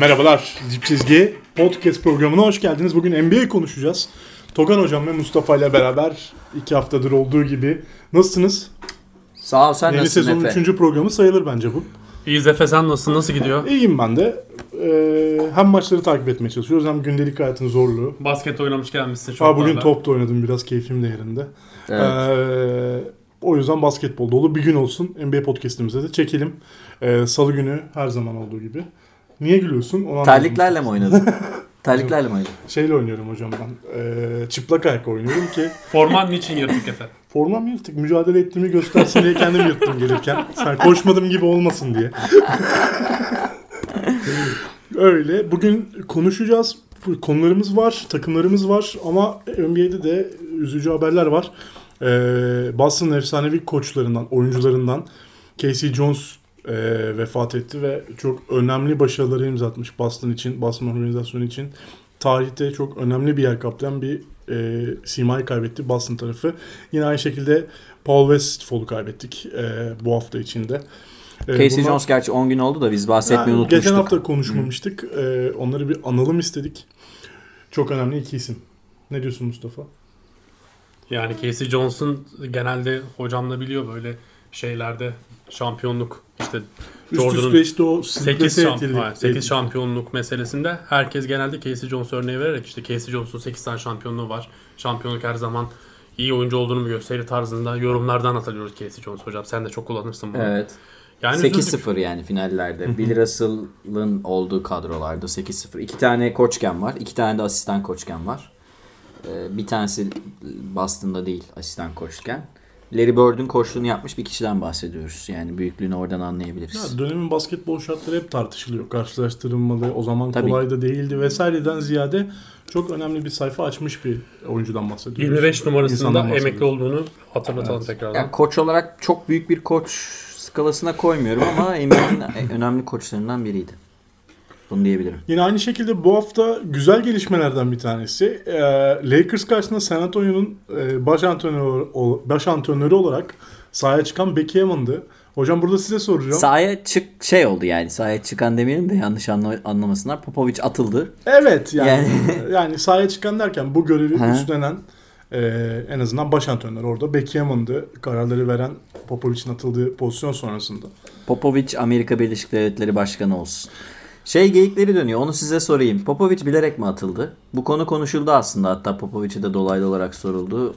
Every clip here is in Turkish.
Merhabalar Dip Çizgi Podcast programına hoş geldiniz. Bugün NBA konuşacağız. Togan Hocam ve Mustafa ile beraber iki haftadır olduğu gibi. Nasılsınız? Sağ ol sen Yeni nasılsın sezonun Efe? üçüncü programı sayılır bence bu. İyiyiz Efe sen nasılsın? Nasıl gidiyor? İyiyim ben de. Ee, hem maçları takip etmeye çalışıyoruz hem gündelik hayatın zorluğu. Basket oynamış gelmişsin şu Aa, bugün top da oynadım biraz keyfim de yerinde. Evet. Ee, o yüzden basketbol dolu bir gün olsun. NBA podcastimize de çekelim. Ee, Salı günü her zaman olduğu gibi. Niye gülüyorsun? Onu. Terliklerle mi oynadın? Terliklerle mi oynadın? Şeyle oynuyorum hocam ben. Ee, çıplak ayak oynuyorum ki Forman niçin yırtık Efe? formam yırtık. Mücadele ettiğimi göstersin diye kendim yırttım gelirken. Sen koşmadım gibi olmasın diye. Öyle. Bugün konuşacağız. Konularımız var, takımlarımız var ama NBA'de de üzücü haberler var. Ee, Boston'ın efsanevi koçlarından, oyuncularından Casey Jones e, vefat etti ve çok önemli başarıları imza atmış Boston için, Boston organizasyonu için. Tarihte çok önemli bir yer kaplayan bir e, simayı kaybetti Boston tarafı. Yine aynı şekilde Paul Westfall'u kaybettik e, bu hafta içinde. E, Casey bunlar- Jones gerçi 10 gün oldu da biz bahsetmeyi yani unutmuştuk. Geçen hafta konuşmamıştık. E, onları bir analım istedik. Çok önemli iki isim. Ne diyorsun Mustafa? Yani Casey Johnson genelde hocam da biliyor böyle şeylerde şampiyonluk işte Üst Jordan'ın üste işte o 8, strese şamp etkili- hayır, 8 şampiyonluk meselesinde herkes genelde Casey Jones örneği vererek işte Casey Jones'un 8 tane şampiyonluğu var. Şampiyonluk her zaman iyi oyuncu olduğunu mu gösterir tarzında yorumlardan hatırlıyoruz Casey Jones hocam. Sen de çok kullanırsın bunu. Evet. Yani üzüldük. 8-0 yani finallerde. Bill Russell'ın olduğu kadrolarda 8-0. İki tane koçken var. iki tane de asistan koçken var. Ee, bir tanesi Boston'da değil asistan koçken. Larry Bird'ün koçluğunu yapmış bir kişiden bahsediyoruz. Yani büyüklüğünü oradan anlayabiliriz. Ya dönemin basketbol şartları hep tartışılıyor. Karşılaştırılmalı. O zaman Tabii. kolay da değildi vesaireden ziyade çok önemli bir sayfa açmış bir oyuncudan bahsediyoruz. 25 numarasında emekli olduğunu hatırlatalım Evet. tekrardan. Yani koç olarak çok büyük bir koç skalasına koymuyorum ama NBA'nin önemli koçlarından biriydi. Bunu diyebilirim. Yine aynı şekilde bu hafta güzel gelişmelerden bir tanesi. Ee, Lakers karşısında San Antonio'nun e, baş antrenörü, baş antrenörü olarak sahaya çıkan Becky Hammond'ı. Hocam burada size soracağım. Sahaya çık şey oldu yani sahaya çıkan demeyelim de yanlış anla- anlamasınlar. Popovic atıldı. evet yani yani, Yani- sahaya çıkan derken bu görevi Hı. üstlenen e, en azından baş antrenör orada Becky Hammond'ı kararları veren Popovic'in atıldığı pozisyon sonrasında. Popovic Amerika Birleşik Devletleri Başkanı olsun. Şey geyikleri dönüyor onu size sorayım. Popovic bilerek mi atıldı? Bu konu konuşuldu aslında hatta Popovic'e de dolaylı olarak soruldu.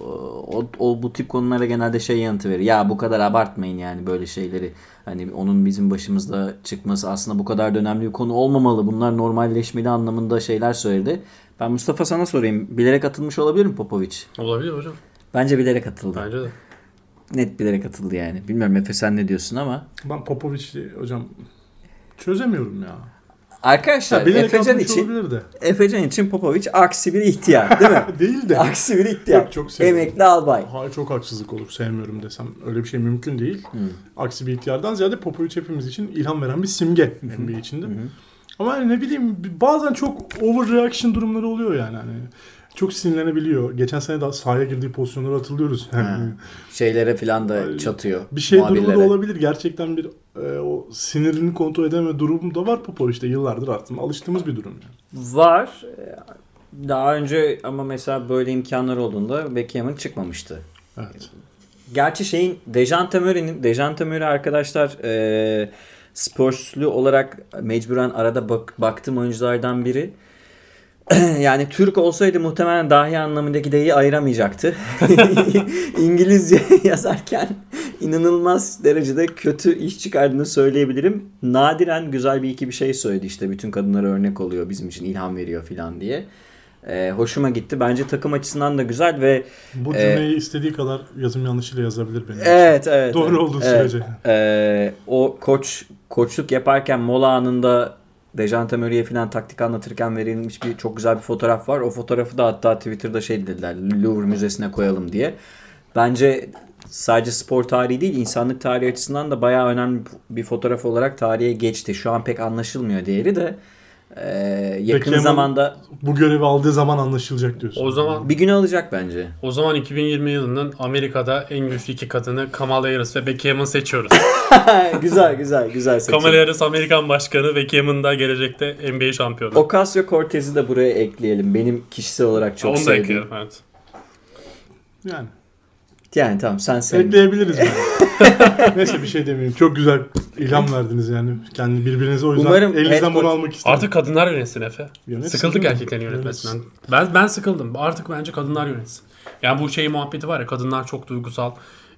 O, o bu tip konulara genelde şey yanıtı verir. Ya bu kadar abartmayın yani böyle şeyleri. Hani onun bizim başımızda çıkması aslında bu kadar da önemli bir konu olmamalı. Bunlar normalleşmeli anlamında şeyler söyledi. Ben Mustafa sana sorayım. Bilerek atılmış olabilir mi Popovic? Olabilir hocam. Bence bilerek atıldı. Bence de. Net bilerek atıldı yani. Bilmiyorum Efe sen ne diyorsun ama. Ben Popovic'i hocam çözemiyorum ya. Arkadaşlar Efecan için de. Efecan için Popovic aksi bir ihtiyar değil mi? Değil de. aksi bir ihtiyar. Yok, çok. Emekli albay. Hayır çok haksızlık olur sevmiyorum desem. Öyle bir şey mümkün değil. Aksi bir ihtiyardan ziyade Popovic hepimiz için ilham veren bir simge NBA içinde. Ama hani ne bileyim bazen çok overreaction durumları oluyor yani. Hani çok sinirlenebiliyor. Geçen sene daha sahaya girdiği pozisyonları hatırlıyoruz. Yani Şeylere falan da çatıyor. bir şey durumu da olabilir. Gerçekten bir e, o sinirini kontrol edememe durumu da var Popovic'te yıllardır aslında. Alıştığımız bir durum yani. Var. Daha önce ama mesela böyle imkanlar olduğunda Beckham'ın çıkmamıştı. Evet. Gerçi şeyin Dejante Murray'nin Dejante Murray arkadaşlar e, Spurs'lu olarak mecburen arada bak, baktığım oyunculardan biri. yani Türk olsaydı muhtemelen dahi anlamındaki D'yi ayıramayacaktı. İngilizce yazarken inanılmaz derecede kötü iş çıkardığını söyleyebilirim. Nadiren güzel bir iki bir şey söyledi işte bütün kadınlara örnek oluyor bizim için ilham veriyor falan diye. Ee, hoşuma gitti. Bence takım açısından da güzel ve Bu Ee, cümleyi istediği kadar yazım yanlışıyla yazabilir benim. için. Evet evet. Doğru evet. olduğu Evet. sürece. Ee, o koç koçluk yaparken mola anında Dejante Murray'e falan taktik anlatırken verilmiş bir çok güzel bir fotoğraf var. O fotoğrafı da hatta Twitter'da şey dediler Louvre Müzesi'ne koyalım diye. Bence sadece spor tarihi değil insanlık tarihi açısından da bayağı önemli bir fotoğraf olarak tarihe geçti. Şu an pek anlaşılmıyor değeri de Ee, yakın Beckham'ın- zamanda Bu görevi aldığı zaman anlaşılacak diyorsun. O zaman bir gün alacak bence. o zaman 2020 yılının Amerika'da en güçlü iki kadını Kamala Harris ve Becky Hammond seçiyoruz. güzel güzel güzel seçim. Kamala Harris Amerikan başkanı, Becky Hammond da gelecekte NBA şampiyonu. Ocasio Cortez'i de buraya ekleyelim. Benim kişisel olarak çok Onu da sevdiğim. ekleyelim evet. Yani Yani tamam sen sevdin. ekleyebiliriz yani. Neyse bir şey demeyeyim. Çok güzel ilham verdiniz yani. Kendi birbirinize o yüzden Umarım elinizden bunu almak istedim. Artık kadınlar yönetsin Efe. Yönetsin Sıkıldık erkeklerin yönetmesinden. Ben ben sıkıldım. Artık bence kadınlar yönetsin. Yani bu şey muhabbeti var ya kadınlar çok duygusal.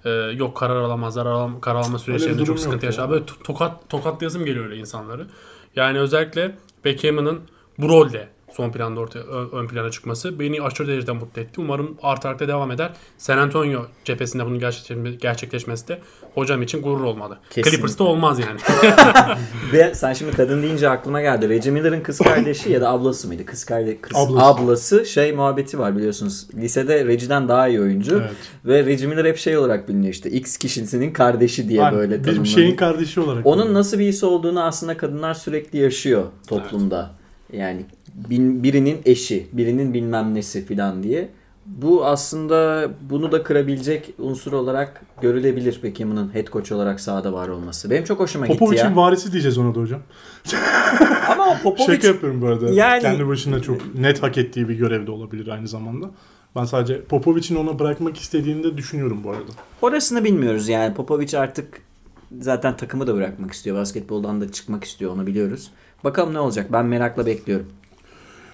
e, yok karar alamazlar. Alam, karar alma süreçlerinde çok sıkıntı ya. yaşar. Böyle to- tokat tokat yazım geliyor öyle insanları. Yani özellikle Beckham'ın bu rolde son planda ortaya ön plana çıkması beni aşırı derecede mutlu etti. Umarım artarak da devam eder. San Antonio cephesinde bunun gerçekleşme- gerçekleşmesi de hocam için gurur olmalı. Kesinlikle. Clippers'ta olmaz yani. Ve sen şimdi kadın deyince aklıma geldi. Reggie Miller'ın kız kardeşi ya da ablası mıydı? Kız kardeşi, kız Ablası. ablası. şey muhabbeti var biliyorsunuz. Lisede Reggie'den daha iyi oyuncu. Evet. Ve Reggie Miller hep şey olarak biliniyor işte. X kişisinin kardeşi diye Yani böyle bir tanımlanıyor. şeyin kardeşi olarak. Onun nasıl bir his olduğunu aslında kadınlar sürekli yaşıyor toplumda. Yani bin- birinin eşi, birinin bilmem nesi filan diye. Bu aslında bunu da kırabilecek unsur olarak görülebilir Beckham'ın head coach olarak sahada var olması. Benim çok hoşuma gitti Popovic'in ya. varisi diyeceğiz ona da hocam. Ama o Popovic Şaka yapıyorum bu arada. Yani- Kendi başına çok net hak ettiği bir görev de olabilir aynı zamanda. Ben sadece Popovic'in ona bırakmak istediğini de düşünüyorum bu arada. orasını bilmiyoruz yani. Popovic artık zaten takımı da bırakmak istiyor. Basketboldan da çıkmak istiyor onu biliyoruz. Bakalım ne olacak. Ben merakla bekliyorum.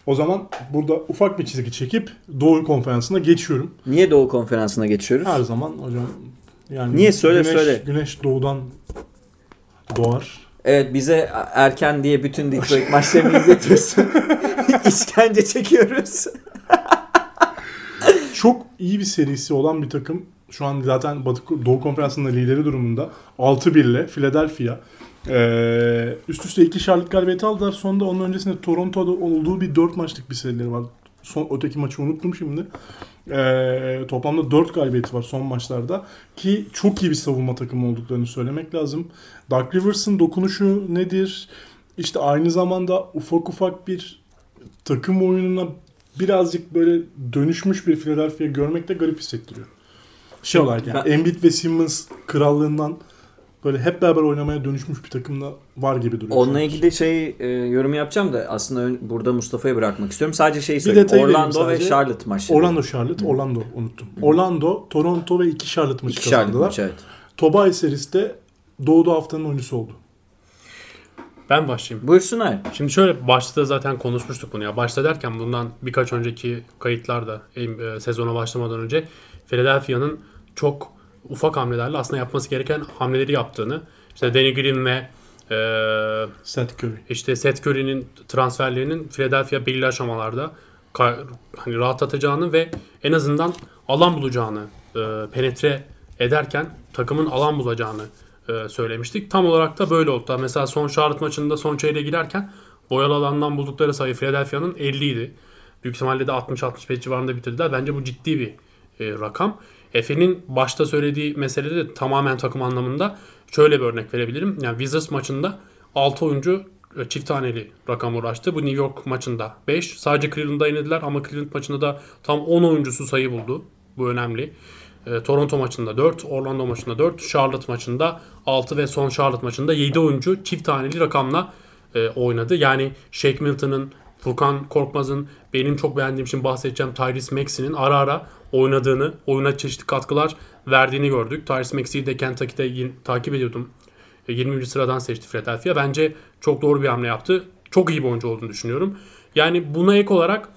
O zaman burada ufak bir çizgi çekip Doğu Konferansı'na geçiyorum. Niye Doğu Konferansı'na geçiyoruz? Her zaman hocam yani Niye? Söyle, güneş, söyle. Güneş doğudan doğar. Evet bize erken diye bütün Detroit maçlarını izletiyorsun. İşkence çekiyoruz. Çok iyi bir serisi olan bir takım. Şu an zaten Batı Doğu Konferansı'nda lideri durumunda. 6-1 ile Philadelphia. Ee, üst üste iki Charlotte galibiyeti aldılar. Sonunda onun öncesinde Toronto'da olduğu bir 4 maçlık bir serileri var. Son, öteki maçı unuttum şimdi. Ee, toplamda 4 galibiyeti var son maçlarda. Ki çok iyi bir savunma takımı olduklarını söylemek lazım. Doug Rivers'ın dokunuşu nedir? İşte aynı zamanda ufak ufak bir takım oyununa birazcık böyle dönüşmüş bir Philadelphia görmek de garip hissettiriyor. Şey olarak yani Ben- Embiid ve Simmons krallığından böyle hep beraber oynamaya dönüşmüş bir takımda var gibi duruyor. Onunla ilgili şey e, yorum yapacağım da aslında ön- burada Mustafa'ya bırakmak istiyorum. Sadece şeyi söyleyeyim. Orlando ve. Charlotte maçları. Orlando Charlotte, Orlando unuttum. Orlando, Toronto ve iki Charlotte maçı İki Charlotte kazandılar. maçı evet. Tobias serisi Doğu'da haftanın oyuncusu oldu. Ben başlayayım. Buyursunlar. Şimdi şöyle başta zaten konuşmuştuk bunu ya. Başta derken bundan birkaç önceki kayıtlarda e, sezona başlamadan önce Philadelphia'nın çok ufak hamlelerle aslında yapması gereken hamleleri yaptığını işte Danny Green ve e, Seth Curry. işte Seth Curry'nin transferlerinin Philadelphia belirli aşamalarda ka- hani rahatlatacağını ve en azından alan bulacağını e, penetre ederken takımın alan bulacağını e, söylemiştik. Tam olarak da böyle oldu. Mesela son Charlotte maçında son çeyreğe girerken boyalı alandan buldukları sayı Philadelphia'nın 50 idi. Büyük ihtimalle de 60-65 civarında bitirdiler. Bence bu ciddi bir e, rakam. Efe'nin başta söylediği meselede de tamamen takım anlamında şöyle bir örnek verebilirim. Yani Wizards maçında 6 oyuncu e, çift taneli rakam uğraştı. Bu New York maçında 5. Sadece Cleveland'da yenildiler ama Cleveland maçında da tam 10 oyuncusu sayı buldu. Bu önemli. E, Toronto maçında 4, Orlando maçında 4, Charlotte maçında 6 ve son Charlotte maçında 7 oyuncu çift taneli rakamla e, oynadı. Yani Shake Milton'ın, Furkan Korkmaz'ın, benim çok beğendiğim için bahsedeceğim Tyrese Maxey'nin ara ara oynadığını, oyuna çeşitli katkılar verdiğini gördük. Tyrese Maxey'i de Kentucky'de takip ediyordum. E, 20. sıradan seçti Philadelphia. Bence çok doğru bir hamle yaptı. Çok iyi bir oyuncu olduğunu düşünüyorum. Yani buna ek olarak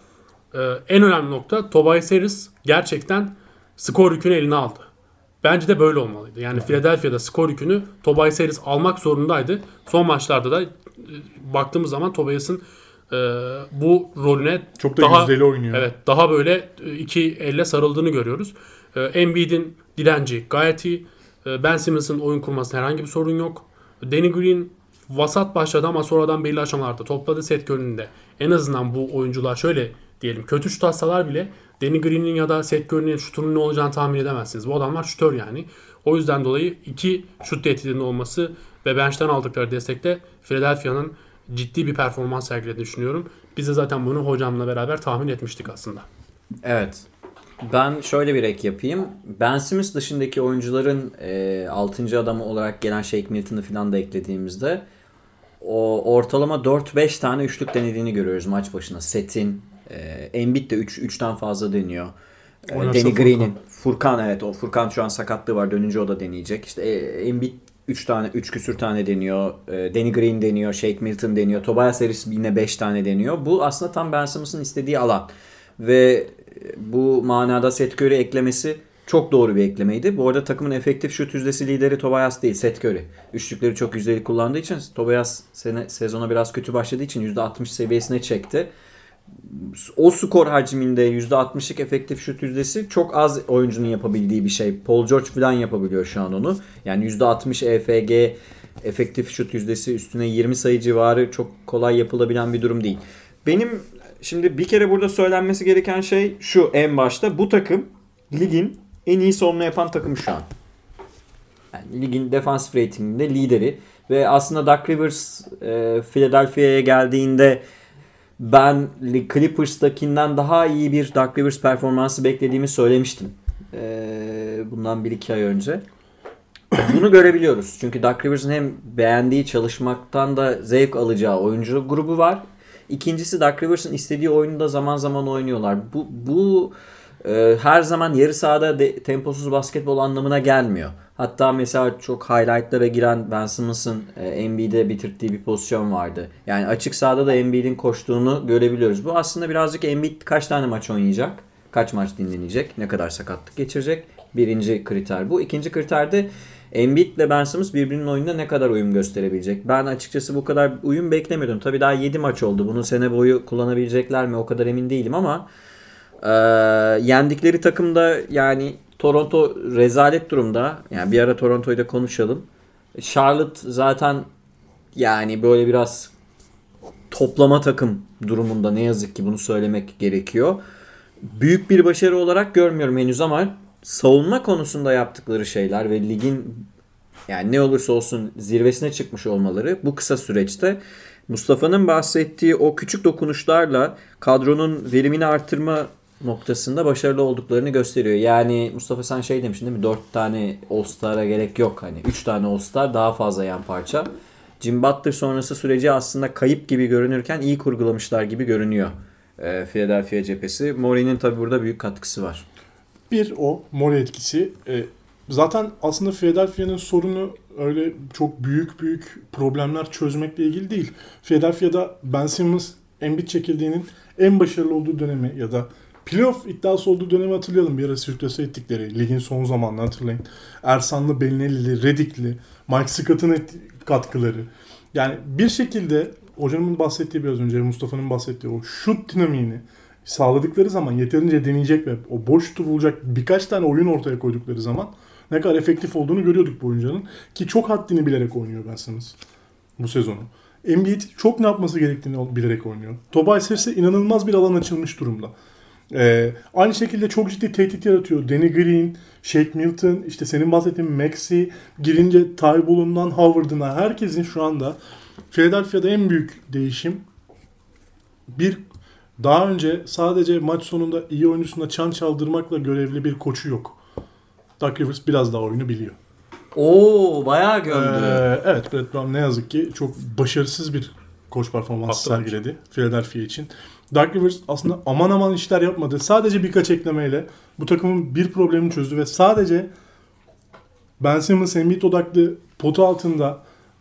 e, en önemli nokta Tobias Harris gerçekten skor yükünü eline aldı. Bence de böyle olmalıydı. Yani Philadelphia'da skor yükünü Tobias Harris almak zorundaydı. Son maçlarda da e, baktığımız zaman Tobias'ın e, bu rolüne Çok da daha yüzdeli oynuyor. Evet daha böyle e, iki elle sarıldığını görüyoruz. Ee, Embiid'in direnci gayet iyi. Ee, Ben Simmons'ın oyun kurmasında herhangi bir sorun yok. Danny Green vasat başladı ama sonradan belli aşamalarda topladı set önünde. En azından bu oyuncular şöyle diyelim kötü şut atsalar bile Danny Green'in ya da Seth Curry'nin şutunun ne olacağını tahmin edemezsiniz. Bu adamlar şutör yani. O yüzden dolayı iki şut tehdidinin olması ve bench'ten aldıkları destekte Philadelphia'nın ciddi bir performans sergilediğini düşünüyorum. Biz de zaten bunu hocamla beraber tahmin etmiştik aslında. Evet. Ben şöyle bir ek yapayım. Ben Simmons dışındaki oyuncuların e, 6. adamı olarak gelen Shake Milton'ı falan da eklediğimizde o ortalama 4-5 tane üçlük denediğini görüyoruz maç başına. Set'in, e, Embiid de 3 3'ten fazla deniyor. E, Danny Furkan. Green'in Furkan evet o Furkan şu an sakatlığı var. Dönünce o da deneyecek. İşte e, Embiid 3 tane 3 küsür tane deniyor. E, Danny Green deniyor, Shake Milton deniyor. Tobias Harris yine 5 tane deniyor. Bu aslında tam Ben Simmons'ın istediği alan. Ve e, bu manada Seth Curry eklemesi çok doğru bir eklemeydi. Bu arada takımın efektif şut yüzdesi lideri Tobias değil, Seth Curry. Üçlükleri çok yüzdeli kullandığı için Tobias sene, sezona biraz kötü başladığı için %60 seviyesine çekti. O skor hacminde %60'lık efektif şut yüzdesi çok az oyuncunun yapabildiği bir şey. Paul George falan yapabiliyor şu an onu. Yani %60 EFG efektif şut yüzdesi üstüne 20 sayı civarı çok kolay yapılabilen bir durum değil. Benim şimdi bir kere burada söylenmesi gereken şey şu en başta. Bu takım ligin en iyi savunma yapan takımı şu an. Yani ligin defans ratinginde lideri. Ve aslında Doug Rivers e, Philadelphia'ya geldiğinde ben Clippers'takinden daha iyi bir Doug Rivers performansı beklediğimi söylemiştim. E, bundan 1-2 ay önce. Bunu görebiliyoruz. Çünkü Doug Rivers'ın hem beğendiği çalışmaktan da zevk alacağı oyuncu grubu var. İkincisi Doug Rivers'ın istediği oyunu da zaman zaman oynuyorlar. Bu, bu e, her zaman yarı sahada de, temposuz basketbol anlamına gelmiyor. Hatta mesela çok highlightlara giren Ben Simmons'ın e, Embiid'e bitirdiği bir pozisyon vardı. Yani açık sahada da Embiid'in koştuğunu görebiliyoruz. Bu aslında birazcık Embiid kaç tane maç oynayacak? Kaç maç dinlenecek? Ne kadar sakatlık geçirecek? Birinci kriter bu. İkinci kriter de Embiid ile Ben Simmons birbirinin oyununa ne kadar uyum gösterebilecek? Ben açıkçası bu kadar uyum beklemiyordum. Tabii daha 7 maç oldu. Bunu sene boyu kullanabilecekler mi o kadar emin değilim ama e, yendikleri takımda yani Toronto rezalet durumda. Yani bir ara Toronto'yu da konuşalım. Charlotte zaten yani böyle biraz toplama takım durumunda ne yazık ki bunu söylemek gerekiyor. Büyük bir başarı olarak görmüyorum henüz ama savunma konusunda yaptıkları şeyler ve ligin yani ne olursa olsun zirvesine çıkmış olmaları bu kısa süreçte Mustafa'nın bahsettiği o küçük dokunuşlarla kadronun verimini artırma noktasında başarılı olduklarını gösteriyor. Yani Mustafa sen şey demiştin değil mi? 4 tane All-Star'a gerek yok. Hani 3 tane All-Star daha fazla yan parça. Jim Butler sonrası süreci aslında kayıp gibi görünürken iyi kurgulamışlar gibi görünüyor. E, Philadelphia cephesi. Murray'nin tabi burada büyük katkısı var. Bir o Mori etkisi. E, zaten aslında Philadelphia'nın sorunu öyle çok büyük büyük problemler çözmekle ilgili değil. Philadelphia'da Ben Simmons Embiid çekildiğinin en başarılı olduğu dönemi ya da playoff iddiası olduğu dönemi hatırlayalım. Bir ara sürklase ettikleri ligin son zamanını hatırlayın. Ersanlı, Belinelli, Redikli, Mike Scott'ın katkıları. Yani bir şekilde hocamın bahsettiği biraz önce Mustafa'nın bahsettiği o şut dinamiğini sağladıkları zaman yeterince deneyecek ve o boş şutu bulacak birkaç tane oyun ortaya koydukları zaman ne kadar efektif olduğunu görüyorduk bu oyuncunun. Ki çok haddini bilerek oynuyor Ben Simmons bu sezonu. Embiid çok ne yapması gerektiğini bilerek oynuyor. Tobias Harris'e inanılmaz bir alan açılmış durumda. Ee, aynı şekilde çok ciddi tehdit yaratıyor. Danny Green, Shake Milton, işte senin bahsettiğin Maxi, girince Tybull'undan Howard'ına herkesin şu anda Philadelphia'da en büyük değişim bir daha önce sadece maç sonunda iyi oyuncusuna çan çaldırmakla görevli bir koçu yok. Doug Rivers biraz daha oyunu biliyor. Oo bayağı gömdü. Ee, evet Brett Brown ne yazık ki çok başarısız bir koç performansı sergiledi Philadelphia için. Doug Rivers aslında aman aman işler yapmadı. Sadece birkaç eklemeyle bu takımın bir problemini çözdü ve sadece Ben Simmons Embiid odaklı potu altında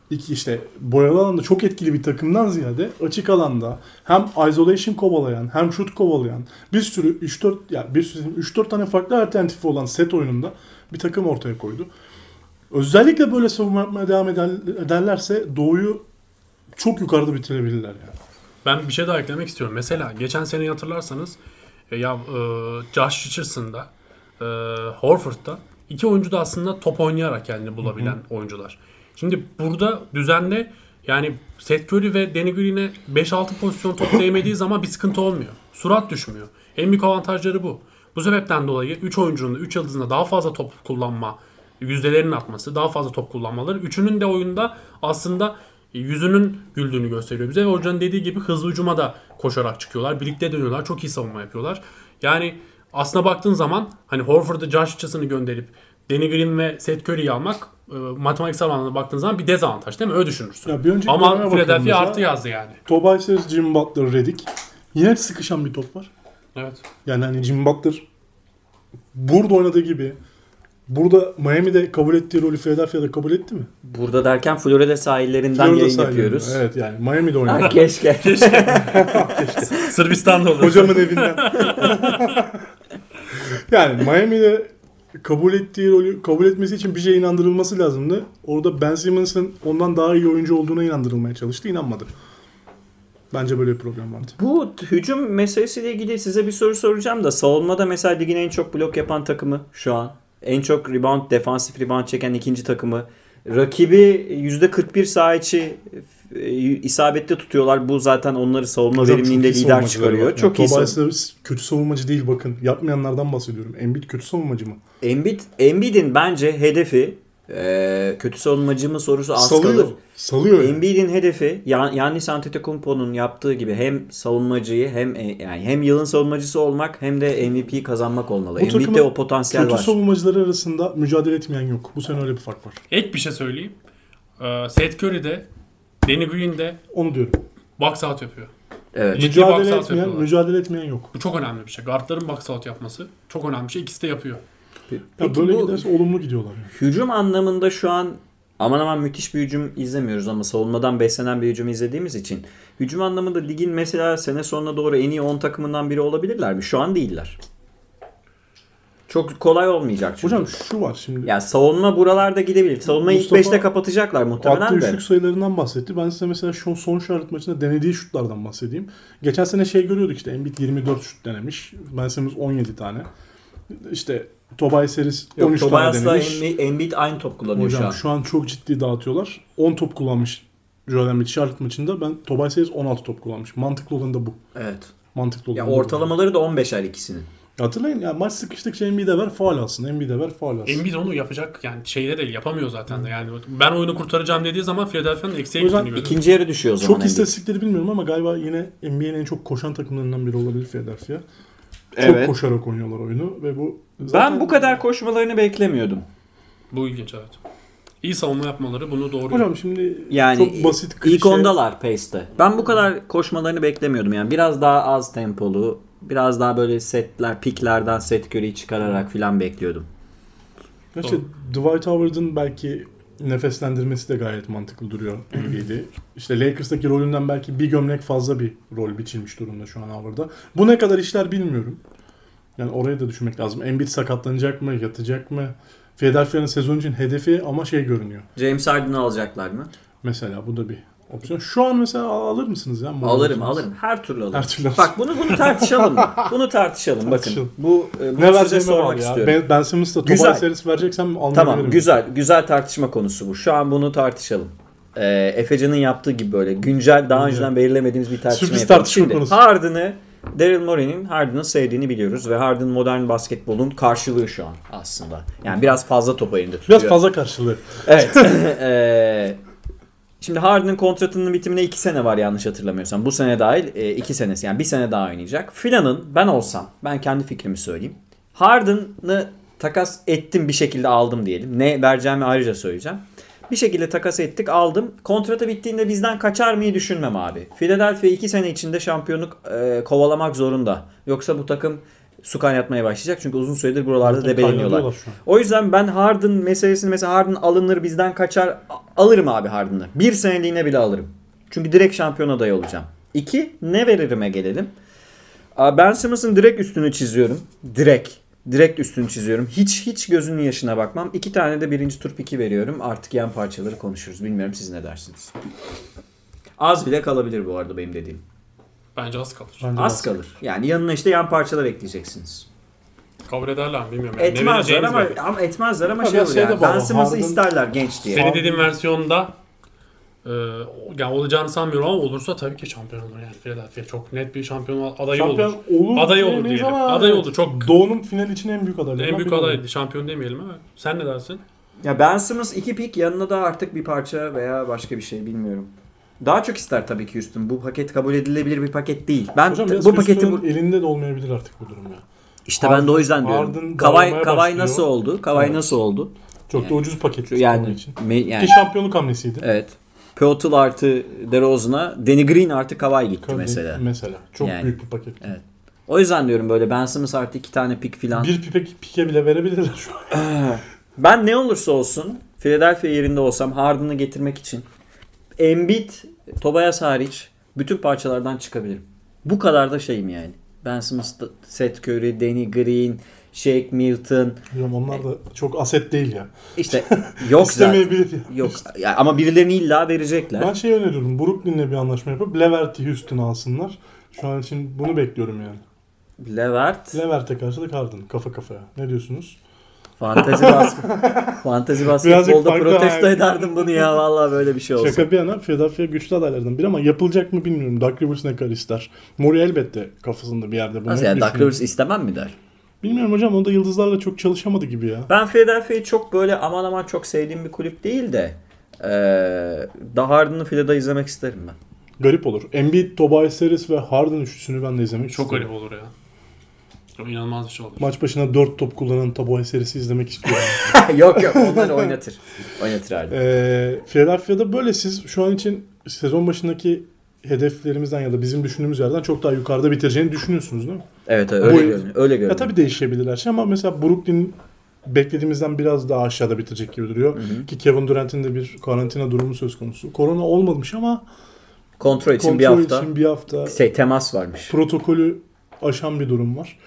iki işte boyalı alanda çok etkili bir takımdan ziyade açık alanda hem isolation kovalayan hem shoot kovalayan bir sürü 3-4 ya bir sürü 3-4 tane farklı alternatifi olan set oyununda bir takım ortaya koydu. Özellikle böyle savunma yapmaya devam eder- ederlerse Doğu'yu çok yukarıda bitirebilirler yani. Ben bir şey daha eklemek istiyorum. Mesela geçen sene hatırlarsanız e, ya e, Josh Richardson'da e, Horford'da iki oyuncu da aslında top oynayarak kendini bulabilen oyuncular. Şimdi burada düzenle yani Seth Curry ve Danny Green'e 5-6 pozisyon top değmediği zaman bir sıkıntı olmuyor. Surat düşmüyor. En büyük avantajları bu. Bu sebepten dolayı 3 oyuncunun 3 yıldızında daha fazla top kullanma yüzdelerini atması, daha fazla top kullanmaları. Üçünün de oyunda aslında yüzünün güldüğünü gösteriyor bize. Ve hocanın dediği gibi hızlı hücuma da koşarak çıkıyorlar. Birlikte dönüyorlar. Çok iyi savunma yapıyorlar. Yani aslına baktığın zaman hani Horford'u Josh Richardson'ı gönderip Danny Green ve Seth Curry'yi almak e, matematiksel anlamda baktığın zaman bir dezavantaj değil mi? Öyle düşünürsün. Ya bir önceki Ama Philadelphia artı yazdı yani. Tobias Harris, Jim Butler, Redick. Yine sıkışan bir top var. Evet. Yani hani Jim Butler burada oynadığı gibi burada Miami'de kabul ettiği rolü Philadelphia'da kabul etti mi? Burada derken Florida sahillerinden Florida yayın sahilinde. yapıyoruz. Evet yani Miami'de Ha, oynadı. keşke. Sırbistan'da olur. Hocamın evinden. yani Miami'de kabul ettiği rolü kabul etmesi için bir şeye inandırılması lazımdı. Orada Ben Simmons'ın ondan daha iyi oyuncu olduğuna inandırılmaya çalıştı. inanmadı. Bence böyle bir problem vardı. Bu hücum meselesiyle ilgili size bir soru soracağım da savunmada mesela ligin en çok blok yapan takımı şu an. En çok rebound, defansif rebound çeken ikinci takımı. Rakibi %41 saha içi e, isabetli tutuyorlar. Bu zaten onları savunma Hocam verimliğinde lider çıkarıyor. var. Çok yani iyi Tobias kötü savunmacı değil bakın. Yapmayanlardan bahsediyorum. Embiid kötü savunmacı mı? Embiid, Embiid'in bence hedefi e, kötü savunmacı mı sorusu az Salıyor. kalır. Salıyor. yani. Embiid'in hedefi Yan- Yannis Antetokounmpo'nun yaptığı gibi hem savunmacıyı hem e, yani hem yılın savunmacısı olmak hem de MVP kazanmak olmalı. Bu Embiid'de o potansiyel Kötü var. savunmacıları arasında mücadele etmeyen yok. Bu sene öyle bir fark var. Ek bir şey söyleyeyim. Ee, Seth Curry'de, Danny Green'de Onu diyorum. box out yapıyor. Evet. Ciddi mücadele box out etmeyen, yapıyorlar. mücadele etmeyen yok. Bu çok önemli bir şey. Guardların box out yapması çok önemli bir şey. İkisi de yapıyor. Ya Peki böyle bu giderse olumlu gidiyorlar. Yani. hücum anlamında şu an aman aman müthiş bir hücum izlemiyoruz ama savunmadan beslenen bir hücum izlediğimiz için hücum anlamında ligin mesela sene sonuna doğru en iyi 10 takımından biri olabilirler mi? Şu an değiller. Çok kolay olmayacak çünkü. Hocam şu var şimdi. ya savunma buralarda gidebilir. Savunmayı ilk Mustafa 5'te kapatacaklar Attığı muhtemelen de. üçlük sayılarından bahsetti. Ben size mesela şu son Charlotte maçında denediği şutlardan bahsedeyim. Geçen sene şey görüyorduk işte Embiid 24 şut denemiş. Ben Simmons 17 tane. İşte Tobias Harris 13 Yok, tane Tobias'la denemiş. Embi- Embiid aynı top kullanıyor şu an. Hocam şu an çok ciddi dağıtıyorlar. 10 top kullanmış Joel Embiid Charlotte maçında. Ben Tobias Harris 16 top kullanmış. Mantıklı olan da bu. Evet. Mantıklı olan Ya da bu. ortalamaları da 15'er ikisinin. Hatırlayın ya maç sıkıştıkça Embiid'e ver faul alsın. Embiid'e ver faul alsın. Embiid onu yapacak yani şeyde de yapamıyor zaten de. Yani ben oyunu kurtaracağım dediği zaman Philadelphia'nın eksiğe gittiğini görüyoruz. İkinci yarı düşüyor o zaman. Çok istatistikleri bilmiyorum ama galiba yine NBA'nin en çok koşan takımlarından biri olabilir Philadelphia. Evet. Çok koşarak oynuyorlar oyunu ve bu Ben bu kadar koşmalarını beklemiyordum. Bu ilginç evet. İyi savunma yapmaları bunu doğru. Hocam şimdi Yani çok basit klişe. ilk ondalar pace'te. Ben bu kadar koşmalarını beklemiyordum yani. Biraz daha az tempolu, biraz daha böyle setler, piklerden set göreyi çıkararak filan bekliyordum. İşte Dwight Howard'ın belki nefeslendirmesi de gayet mantıklı duruyor NBA'de. İşte Lakers'taki rolünden belki bir gömlek fazla bir rol biçilmiş durumda şu an Howard'a. Bu ne kadar işler bilmiyorum. Yani oraya da düşünmek lazım. Embiid sakatlanacak mı, yatacak mı? Philadelphia'nın sezon için hedefi ama şey görünüyor. James Harden'ı alacaklar mı? Mesela bu da bir opsiyon. Şu an mesela al- alır mısınız ya? Mola Alırım, alırım. Her türlü alırım. Her türlü alırım. Bak bunu bunu tartışalım. bunu tartışalım. Bakın. Bu e, bunu Ne size sormak ya. istiyorum. Ben, ben Simmons'la Güzel. Tobias Harris vereceksem almayabilirim. Tamam güzel güzel tartışma konusu bu. Şu an bunu tartışalım. Ee, Efecan'ın yaptığı gibi böyle güncel daha önceden belirlemediğimiz bir tartışma Sürpriz yapalım. tartışma Şimdi konusu. Harden'ı Daryl Morey'nin Harden'ı sevdiğini biliyoruz ve Harden modern basketbolun karşılığı şu an aslında. Yani biraz fazla top elinde tutuyor. Biraz fazla karşılığı. Evet. Ee, Şimdi Harden'ın kontratının bitimine 2 sene var yanlış hatırlamıyorsam. Bu sene dahil 2 senesi yani bir sene daha oynayacak. Filan'ın ben olsam ben kendi fikrimi söyleyeyim. Harden'ı takas ettim bir şekilde aldım diyelim. Ne vereceğimi ayrıca söyleyeceğim. Bir şekilde takas ettik aldım. Kontratı bittiğinde bizden kaçar mıyı düşünmem abi. Philadelphia 2 sene içinde şampiyonluk e, kovalamak zorunda. Yoksa bu takım su kaynatmaya başlayacak. Çünkü uzun süredir buralarda Zaten debeleniyorlar. O yüzden ben Harden meselesini mesela Harden alınır bizden kaçar alırım abi Harden'ı. Bir seneliğine bile alırım. Çünkü direkt şampiyon adayı olacağım. İki ne veririme gelelim. Ben Simmons'ın direkt üstünü çiziyorum. Direkt. Direkt üstünü çiziyorum. Hiç hiç gözünün yaşına bakmam. İki tane de birinci tur piki veriyorum. Artık yan parçaları konuşuruz. Bilmiyorum siz ne dersiniz. Az bile kalabilir bu arada benim dediğim. Bence az kalır. Bence Az az. kalır. Yani yanına işte yan parçalar ekleyeceksiniz. Kabul ederler mi bilmiyorum. Yani. Etmezler ama, ama etmezler ama Ha, şey olur şey yani. Harden- isterler genç diye. Senin dediğin versiyonda e, yani olacağını sanmıyorum ama olursa tabii ki şampiyon olur yani Philadelphia çok net bir şampiyon adayı Şampiyon olur. olur. Adayı olur diyelim. ama Aday evet. olur, çok- Doğu'nun final için en büyük adaylarından En büyük aday olur. şampiyon demeyelim ama sen ne dersin? Ya Ben Simmons iki pik yanına da artık bir parça veya başka bir şey bilmiyorum. Daha çok ister tabii ki Houston. Bu paket kabul edilebilir bir paket değil. Ben Hocam bu paketi bu... elinde de olmayabilir artık bu durum ya. işte ben de o yüzden Harden diyorum. Kavay Kavay nasıl oldu? Kavay Evet. nasıl oldu? Çok da ucuz paket onun Yani, için. me- yani Ki şampiyonluk hamlesiydi. evet. Pötl artı DeRozan'a Danny Green artı Kavay gitti Tabii, mesela. Mesela. Çok Yani. büyük bir paket. Evet. O yüzden diyorum böyle Ben Simmons artı iki tane pik filan. Bir pipe, pike bile verebilirler şu an. Ben ne olursa olsun Philadelphia yerinde olsam Harden'ı getirmek için Embiid, Tobias hariç bütün parçalardan çıkabilirim. Bu kadar da şeyim yani. Ben Simmons, Seth Curry, Danny Green, Shake Milton. Hocam onlar da çok aset değil ya. İşte yok zaten. İstemeyebilir ya. Yok. Ya ama birilerini illa verecekler. Ben şey öneriyorum. Brooklyn'le bir anlaşma yapıp Levert'i Houston'a alsınlar. Şu an için bunu bekliyorum yani. Levert, Levert'e karşılık Harden. Kafa kafaya. Ne diyorsunuz? Fantezi basket. fantezi basketbolda protesto hayal. ederdim bunu ya vallahi böyle bir şey olsa. Şaka bir yana Philadelphia güçlü adaylardan biri ama yapılacak mı bilmiyorum. Doug Rivers ne kadar ister. Murray elbette kafasında bir yerde bunu Nasıl yani düşünüyor. Rivers istemem mi der? Bilmiyorum hocam o da yıldızlarla çok çalışamadı gibi ya. Ben Philadelphia'yı çok böyle aman aman çok sevdiğim bir kulüp değil de eee daha Harden'ı Philadelphia izlemek isterim ben. Garip olur. Embiid, Tobias Harris ve Harden üçlüsünü ben de izlemek Çok isterim. garip olur ya. Çok inanılmaz bir şey olur. Maç başına 4 top kullanan Tobias Harris'i izlemek istiyorum. yok yok onları oynatır. Oynatır Harden. Ee, Philadelphia'da böyle siz şu an için sezon başındaki hedeflerimizden ya da bizim düşündüğümüz yerden çok daha yukarıda bitireceğini düşünüyorsunuz değil mi? Evet öyle Bu- görünüyor. Öyle Ya görünüyor. tabii değişebilir her şey ama mesela Brooklyn beklediğimizden biraz daha aşağıda bitirecek gibi duruyor. Hı hı. Ki Kevin Durant'in de bir karantina durumu söz konusu. Korona olmamış ama Kontrol için kontrol bir hafta için bir hafta şey temas varmış. protokolü aşan bir durum var.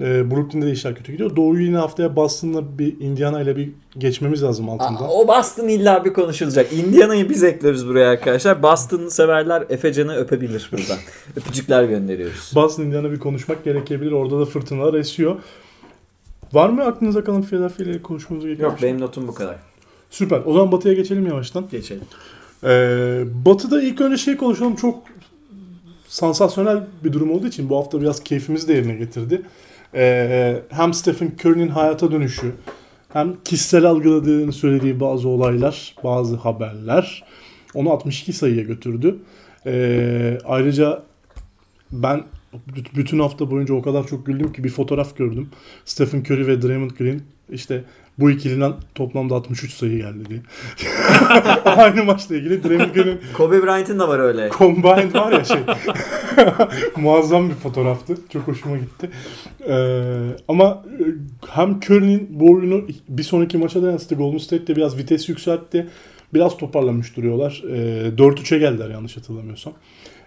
Ee, Brooklyn'de de işler kötü gidiyor. Doğu'yu yine haftaya Boston'la bir Indiana ile bir geçmemiz lazım altında. Aa, o Boston illa bir konuşulacak. Indiana'yı biz ekliyoruz buraya arkadaşlar. Boston severler Efecan'ı öpebilir buradan. Öpücükler gönderiyoruz. Boston Indiana bir konuşmak gerekebilir. Orada da fırtınalar esiyor. Var mı aklınıza kalan Philadelphia ile konuşmamız gereken Yok şey? benim notum bu kadar. Süper. O zaman Batı'ya geçelim yavaştan. Geçelim. Ee, Batı'da ilk önce şey konuşalım. Çok sansasyonel bir durum olduğu için bu hafta biraz keyfimizi de yerine getirdi. Ee, hem Stephen Curry'nin hayata dönüşü hem kişisel algıladığını söylediği bazı olaylar, bazı haberler onu 62 sayıya götürdü. Ee, ayrıca ben bütün hafta boyunca o kadar çok güldüm ki bir fotoğraf gördüm. Stephen Curry ve Draymond Green işte bu ikiliden toplamda 63 sayı geldi diye. Aynı maçla ilgili Green'in Kobe Bryant'ın da var öyle. Combined var ya şey. Muazzam bir fotoğraftı. Çok hoşuma gitti. Ee, ama e, hem Curry'nin bu oyunu bir sonraki maça da yansıttı. Golden State de biraz vites yükseltti. Biraz toparlamış duruyorlar. Ee, 4-3'e geldiler yanlış hatırlamıyorsam.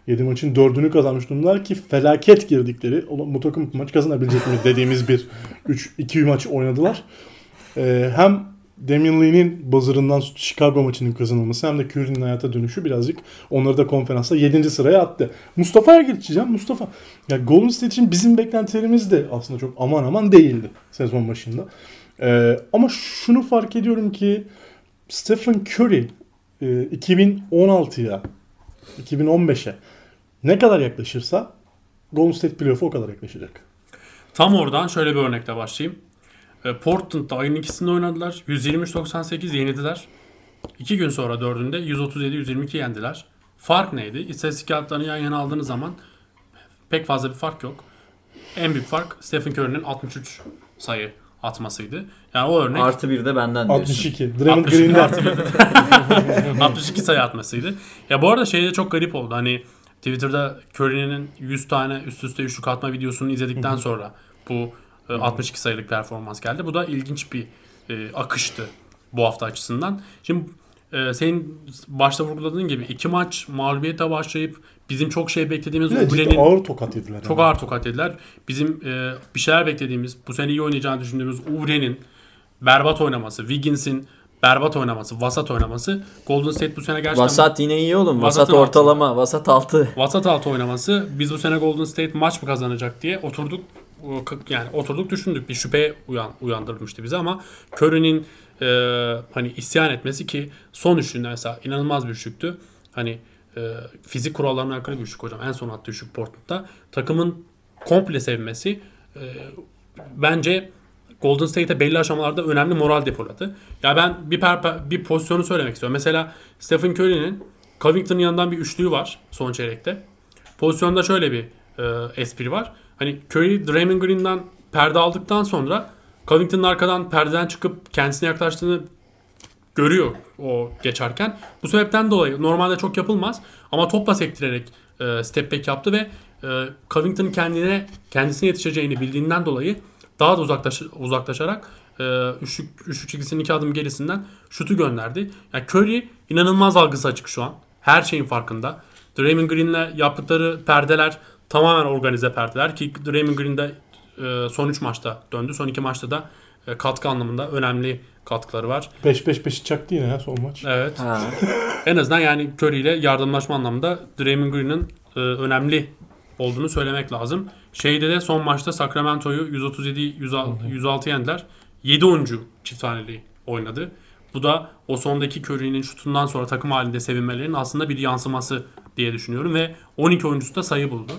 7 maçın 4'ünü kazanmış durumdalar ki felaket girdikleri "Ulan bu takım maç kazanabilecek mi dediğimiz bir 3 2 maç oynadılar. Ee, hem Damian Lee'nin buzzer'ından Chicago maçının kazanılması hem de Curry'nin hayata dönüşü birazcık onları da konferansta 7. sıraya attı. Mustafa'ya geçeceğim. Mustafa. Ya Golden State için bizim beklentilerimiz de aslında çok aman aman değildi sezon başında. Ee, ama şunu fark ediyorum ki Stephen Curry e, 2016'ya 2015'e ne kadar yaklaşırsa Golden State playoff'a o kadar yaklaşacak. Tam oradan şöyle bir örnekle başlayayım. E, Portland'da ayın ikisinde oynadılar. 123-98 yenildiler. İki gün sonra dördünde 137-122 yendiler. Fark neydi? İstatistik kağıtlarını yan yana aldığınız zaman pek fazla bir fark yok. En büyük fark Stephen Curry'nin 63 sayı atmasıydı. Yani o örnek Artı bir de benden diyorsun. 62. Draymond 62 Green'den artı bir. 62 sayı atmasıydı. Ya bu arada şey de çok garip oldu. Hani Twitter'da Curry'nin 100 tane üst üste üçlük atma videosunu izledikten sonra bu e, 62 sayılık performans geldi. Bu da ilginç bir e, akıştı bu hafta açısından. Şimdi e, senin başta vurguladığın gibi iki maç mağlubiyete başlayıp bizim çok şey beklediğimiz ciddi Ubre'nin ağır tokat yediler. çok yani. ağır tokat yediler. Bizim e, bir şeyler beklediğimiz, bu sene iyi oynayacağını düşündüğümüz Ubre'nin berbat oynaması, Wiggins'in berbat oynaması, vasat oynaması Golden State bu sene gerçekten Vasat yine iyi oğlum. Vasat ortalama. Vasat altı. vasat altı oynaması biz bu sene Golden State maç mı kazanacak diye oturduk yani oturduk düşündük bir şüphe uyan, uyandırmıştı bize ama Curry'nin e, hani isyan etmesi ki son üçlüğünde mesela inanılmaz bir üçlüktü. Hani e, fizik kurallarına aykırı bir üçlük hocam. En son attığı üçlük Portland'da. Takımın komple sevmesi e, bence Golden State'e belli aşamalarda önemli moral depoladı. Ya ben bir per, bir pozisyonu söylemek istiyorum. Mesela Stephen Curry'nin Covington'ın yanından bir üçlüğü var son çeyrekte. Pozisyonda şöyle bir e, espri var. Hani Curry Draymond Green'den perde aldıktan sonra Covington'ın arkadan perdeden çıkıp kendisine yaklaştığını görüyor o geçerken. Bu sebepten dolayı normalde çok yapılmaz ama topla sektirerek e, step back yaptı ve e, Covington'ın kendine kendisine yetişeceğini bildiğinden dolayı daha da uzaklaş, uzaklaşarak e, üçlük, üçlük çizgisinin iki adım gerisinden şutu gönderdi. Yani Curry inanılmaz algısı açık şu an. Her şeyin farkında. Draymond Green'le yaptıkları perdeler tamamen organize perdeler ki Draymond Green'de e, son 3 maçta döndü. Son 2 maçta da e, katkı anlamında önemli katkıları var. 5-5-5'i çaktı yine ya son maç. Evet. Ha. En azından yani Curry ile yardımlaşma anlamında Draymond Green'in e, önemli olduğunu söylemek lazım. Şeyde de son maçta Sacramento'yu 137-106 yendiler. 7 oyuncu çift haneli oynadı. Bu da o sondaki Curry'nin şutundan sonra takım halinde sevinmelerinin aslında bir yansıması diye düşünüyorum ve 12 oyuncusu da sayı buldu.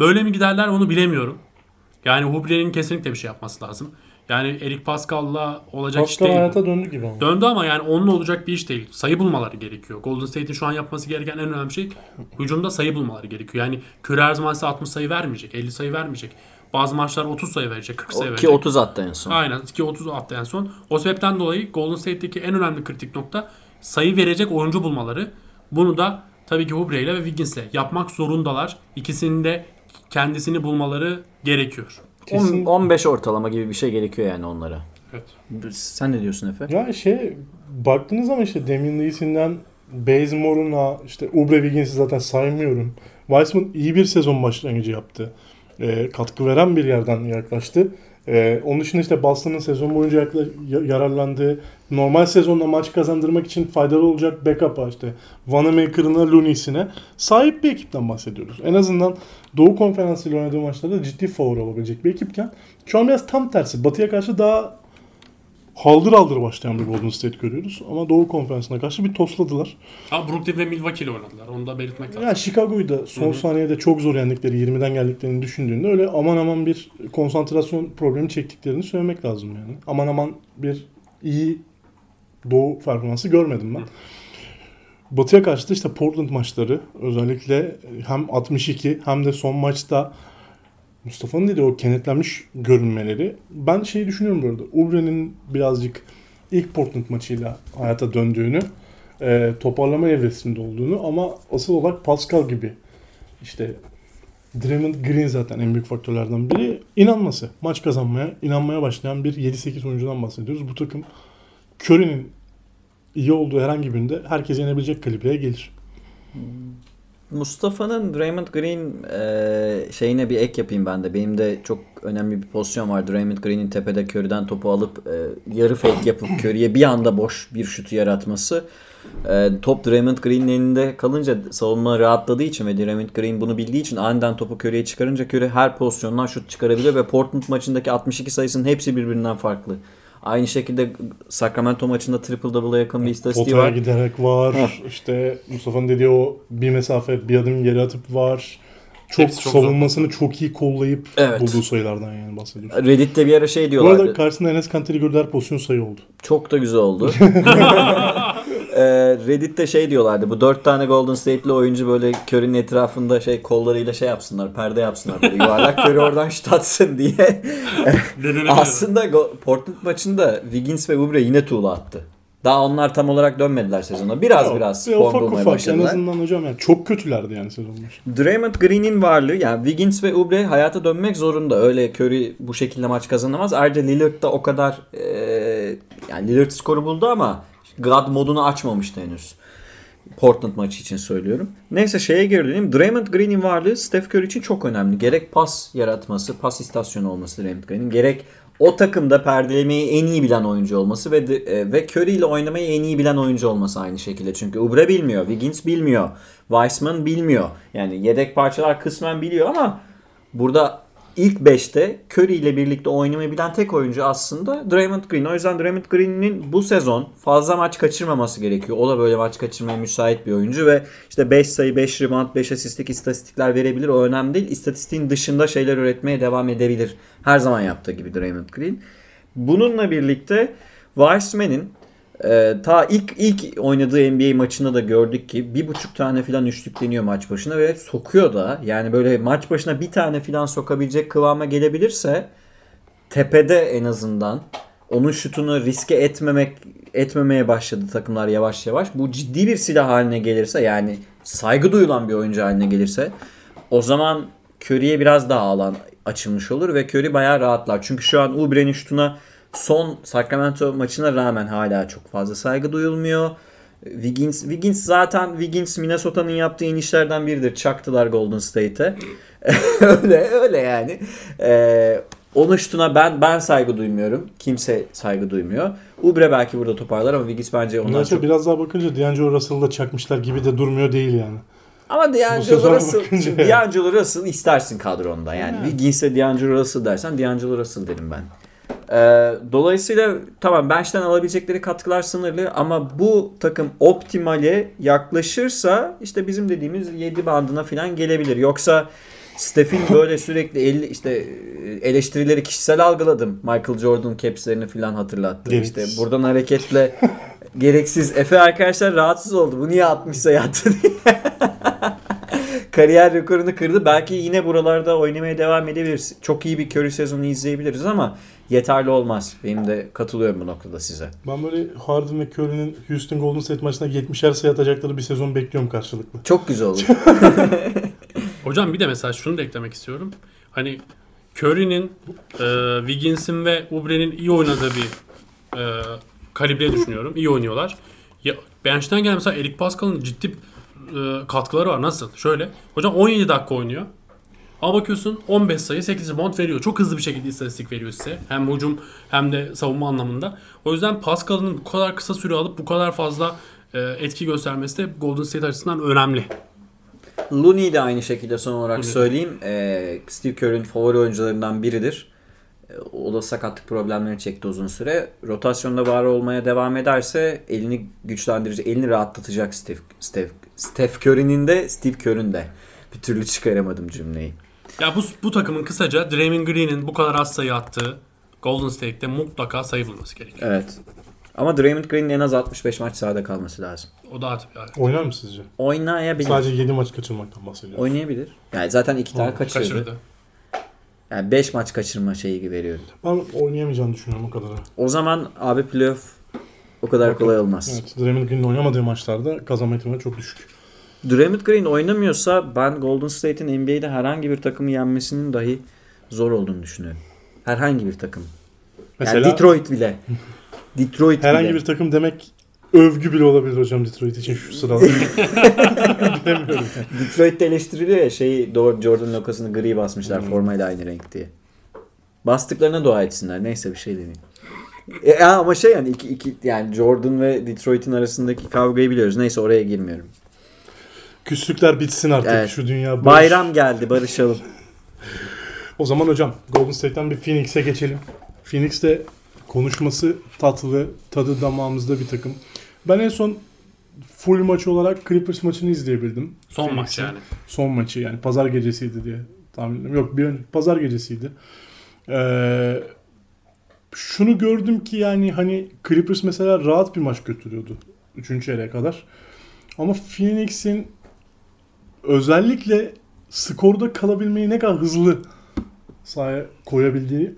Böyle mi giderler onu bilemiyorum. Yani Hubre'nin kesinlikle bir şey yapması lazım. Yani Eric Pascal'la olacak iş Pascal değil. bu. hayata döndü gibi ama. Döndü ama yani onunla olacak bir iş değil. Sayı bulmaları gerekiyor. Golden State'in şu an yapması gereken en önemli şey hücumda sayı bulmaları gerekiyor. Yani Curry her zaman size 60 sayı vermeyecek, 50 sayı vermeyecek. Bazı maçlar 30 sayı verecek, 40 sayı verecek. Ki 30 attı en son. Aynen ki 30 attı en son. O sebepten dolayı Golden State'deki en önemli kritik nokta sayı verecek oyuncu bulmaları. Bunu da tabii ki Hubre ile ve Wiggins'le yapmak zorundalar. İkisinin de kendisini bulmaları gerekiyor. Kesin- 10 15 ortalama gibi bir şey gerekiyor yani onlara. Evet. Sen ne diyorsun Efe? Ya şey baktığınız zaman işte Damian Lee'sinden Bazemore'una işte Ubre Wiggins'i zaten saymıyorum. Weissman iyi bir sezon başlangıcı yaptı. Ee, katkı veren bir yerden yaklaştı. Ee, onun dışında işte Boston'ın sezon boyunca yakla- ya- yararlandığı normal sezonda maç kazandırmak için faydalı olacak backup'a işte Vanamaker'ına, Looney'sine sahip bir ekipten bahsediyoruz. En azından Doğu Konferansı ile oynadığı maçlarda ciddi favori olabilecek bir ekipken şu an biraz tam tersi. Batı'ya karşı daha haldır haldır başlayan bir Golden State görüyoruz. Ama Doğu Konferansı'na karşı bir tosladılar. Ama Brooklyn ve Milwaukee ile oynadılar. Onu da belirtmek lazım. Yani Chicago'yu da son saniyede çok zor yendikleri, 20'den geldiklerini düşündüğünde öyle aman aman bir konsantrasyon problemi çektiklerini söylemek lazım yani. Aman aman bir iyi Doğu performansı görmedim ben. Batı'ya karşı da işte Portland maçları özellikle hem 62 hem de son maçta Mustafa'nın dediği o kenetlenmiş görünmeleri. Ben şeyi düşünüyorum bu arada. Ubre'nin birazcık ilk Portland maçıyla hayata döndüğünü, e, toparlama evresinde olduğunu ama asıl olarak Pascal gibi işte Draymond Green zaten en büyük faktörlerden biri. inanması. Maç kazanmaya, inanmaya başlayan bir 7-8 oyuncudan bahsediyoruz. Bu takım Curry'nin iyi olduğu herhangi birinde herkes yenebilecek kalibreye gelir. Mustafa'nın Draymond Green e, şeyine bir ek yapayım ben de. Benim de çok önemli bir pozisyon var. Draymond Green'in tepede Curry'den topu alıp e, yarı fake yapıp Curry'e bir anda boş bir şutu yaratması. E, top Draymond Green'in elinde kalınca savunma rahatladığı için ve Draymond Green bunu bildiği için aniden topu Curry'e çıkarınca Curry her pozisyondan şut çıkarabiliyor ve Portland maçındaki 62 sayısının hepsi birbirinden farklı. Aynı şekilde Sacramento maçında triple double'a yakın bir istatistiği Potaya var. giderek var. Heh. İşte Mustafa'nın dediği o bir mesafe bir adım geri atıp var. Çok, Hepsi çok savunmasını çok iyi kollayıp Evet. bulduğu sayılardan yani bahsediyoruz. Reddit'te bir ara şey Bu diyorlardı. arada karşısında Enes Kanter'i gördüğü her pozisyon sayı oldu. Çok da güzel oldu. Ee, Reddit'te şey diyorlardı. Bu dört tane Golden State'li oyuncu böyle Curry'nin etrafında şey kollarıyla şey yapsınlar. Perde yapsınlar böyle yuvarlak. Curry oradan şut atsın diye. Aslında Go- Portland maçında Wiggins ve Oubre yine tuğla attı. Daha onlar tam olarak dönmediler sezona. Biraz Ya, biraz bir form bulmaya ufak en başladılar. azından hocam yani çok kötülerdi yani sezon başı. Draymond Green'in varlığı yani Wiggins ve Oubre hayata dönmek zorunda. Öyle Curry bu şekilde maç kazanamaz. Ayrıca Lillard da o kadar eee, yani Lillard skoru buldu ama God modunu açmamıştı henüz. Portland maçı için söylüyorum. Neyse şeye geri döneyim. Draymond Green'in varlığı Steph Curry için çok önemli. Gerek pas yaratması, pas istasyonu olması Draymond Green'in. Gerek o takımda perdelemeyi en iyi bilen oyuncu olması ve e, ve Curry ile oynamayı en iyi bilen oyuncu olması aynı şekilde. Çünkü Oubre bilmiyor, Wiggins bilmiyor, Weissman bilmiyor. Yani yedek parçalar kısmen biliyor ama burada ilk 5'te Curry ile birlikte oynamayı bilen tek oyuncu aslında Draymond Green. O yüzden Draymond Green'in bu sezon fazla maç kaçırmaması gerekiyor. O da böyle maç kaçırmaya müsait bir oyuncu ve işte 5 sayı, 5 rebound, 5 asistlik istatistikler verebilir. O önemli değil. İstatistiğin dışında şeyler üretmeye devam edebilir. Her zaman yaptığı gibi Draymond Green. Bununla birlikte Weissman'in Ee, ta ilk ilk oynadığı NBA maçında da gördük ki bir buçuk tane filan üçlük deniyor maç başına ve sokuyor da yani böyle maç başına bir tane filan sokabilecek kıvama gelebilirse tepede en azından onun şutunu riske etmemek etmemeye başladı takımlar yavaş yavaş. Bu ciddi bir silah haline gelirse yani saygı duyulan bir oyuncu haline gelirse o zaman Curry'e biraz daha alan açılmış olur ve Curry bayağı rahatlar. Çünkü şu an Ubre'nin şutuna son Sacramento maçına rağmen hala çok fazla saygı duyulmuyor. Wiggins, Wiggins zaten Wiggins Minnesota'nın yaptığı inişlerden biridir. Çaktılar Golden State'e. öyle öyle yani. Ee, onun şutuna ben ben saygı duymuyorum. Kimse saygı duymuyor. Ubre belki burada toparlar ama Wiggins bence ondan Ondan çok... biraz daha bakınca D'Angelo Russell'ı da çakmışlar gibi de durmuyor değil yani. Ama D'Angelo Russell. D'Angelo Russell istersin kadronda. Yani Yani. Wiggins'e D'Angelo Russell dersen D'Angelo Russell derim ben. Ee, dolayısıyla tamam bench'ten alabilecekleri katkılar sınırlı ama bu takım optimale yaklaşırsa işte bizim dediğimiz 7 bandına falan gelebilir. Yoksa Steph'in böyle sürekli el, işte eleştirileri kişisel algıladım. Michael Jordan capslerini falan hatırlattı. Gereksiz. İşte buradan hareketle gereksiz. Efe arkadaşlar rahatsız oldu. Bu niye atmışsa yattı diye. Kariyer rekorunu kırdı. Belki yine buralarda oynamaya devam edebiliriz. Çok iyi bir Curry sezonu izleyebiliriz ama yeterli olmaz. Benim de katılıyorum bu noktada size. Ben böyle Harden ve Curry'nin Houston Golden State maçına 70'er sayı atacakları bir sezon bekliyorum karşılıklı. Çok güzel olur. Hocam bir de mesela şunu da eklemek istiyorum. Hani Curry'nin, e, Wiggins'in ve Ubre'nin iyi oynadığı bir e, kalibre düşünüyorum. İyi oynuyorlar. Ya, bench'ten gelen mesela Eric Pascal'ın ciddi e, katkıları var. Nasıl? Şöyle. Hocam 17 dakika oynuyor. Ama bakıyorsun 15 sayı 8 rebound veriyor. Çok hızlı bir şekilde istatistik veriyor size. Hem hücum hem de savunma anlamında. O yüzden Pascal'ın bu kadar kısa süre alıp bu kadar fazla e, etki göstermesi de Golden State açısından önemli. Looney de aynı şekilde son olarak Looney. söyleyeyim. Ee, Steve Kerr'ün favori oyuncularından biridir. O da sakatlık problemlerini çekti uzun süre. Rotasyonda var olmaya devam ederse elini güçlendirici, elini rahatlatacak Steve, Steve, Steph Curry'nin de Steve Kerr'ün de. Bir türlü çıkaramadım cümleyi. Ya bu, bu takımın kısaca Draymond Green'in bu kadar az sayı attığı Golden State'te mutlaka sayı bulması gerekiyor. Evet. Ama Draymond Green'in en az 65 maç sahada kalması lazım. O da artık yani. Oynar mı sizce? Oynayabilir. Sadece 7 maç kaçırmaktan bahsediyorum. Oynayabilir. Yani zaten iki tane Hı, kaçırdı. kaçırdı. Yani 5 maç kaçırma şeyi veriyorum. Ben oynayamayacağını düşünüyorum o kadar. O zaman abi playoff o kadar kolay olmaz. Evet, Draymond Green'in oynamadığı maçlarda kazanma ihtimali çok düşük. Draymond Green oynamıyorsa ben Golden State'in NBA'de herhangi bir takımı yenmesinin dahi zor olduğunu düşünüyorum. Herhangi bir takım. Mesela yani Detroit bile. Detroit herhangi bile. bir takım demek övgü bile olabilir hocam Detroit için şu sırada. Bilemiyorum. Detroit'te eleştiriliyor ya şey Jordan lokasını gri basmışlar Hmm. formayla aynı renk diye. Bastıklarına dua etsinler. Neyse bir şey demeyeyim. E, ama şey yani iki, iki yani Jordan ve Detroit'in arasındaki kavgayı biliyoruz. Neyse oraya girmiyorum. Küslükler bitsin artık Evet. şu dünya. boş. Bayram geldi barışalım. O zaman hocam Golden State'ten bir Phoenix'e geçelim. Phoenix de konuşması tatlı, tadı damağımızda bir takım. Ben en son full maç olarak Clippers maçını izleyebildim. Son maç Phoenix'in. yani. Son maçı yani pazar gecesiydi diye tahmin ediyorum. Yok bir ön- pazar gecesiydi. Ee, şunu gördüm ki yani hani Clippers mesela rahat bir maç götürüyordu. Üçüncü çeyreğe kadar. Ama Phoenix'in özellikle skorda kalabilmeyi ne kadar hızlı sahaya koyabildiği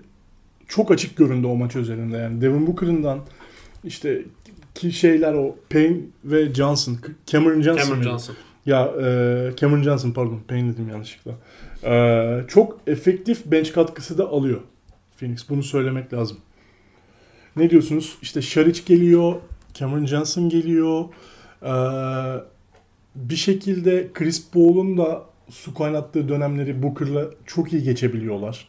çok açık göründü o maç özelinde. Yani Devin Booker'ından işte ki şeyler o Payne ve Johnson, Cameron Johnson. Cameron? Johnson. Ya e, Cameron Johnson pardon Payne dedim yanlışlıkla. E, çok efektif bench katkısı da alıyor Phoenix. Bunu söylemek lazım. Ne diyorsunuz? İşte Şaric geliyor, Cameron Johnson geliyor. E, bir şekilde Chris Paul'un da su kaynattığı dönemleri Booker'la çok iyi geçebiliyorlar.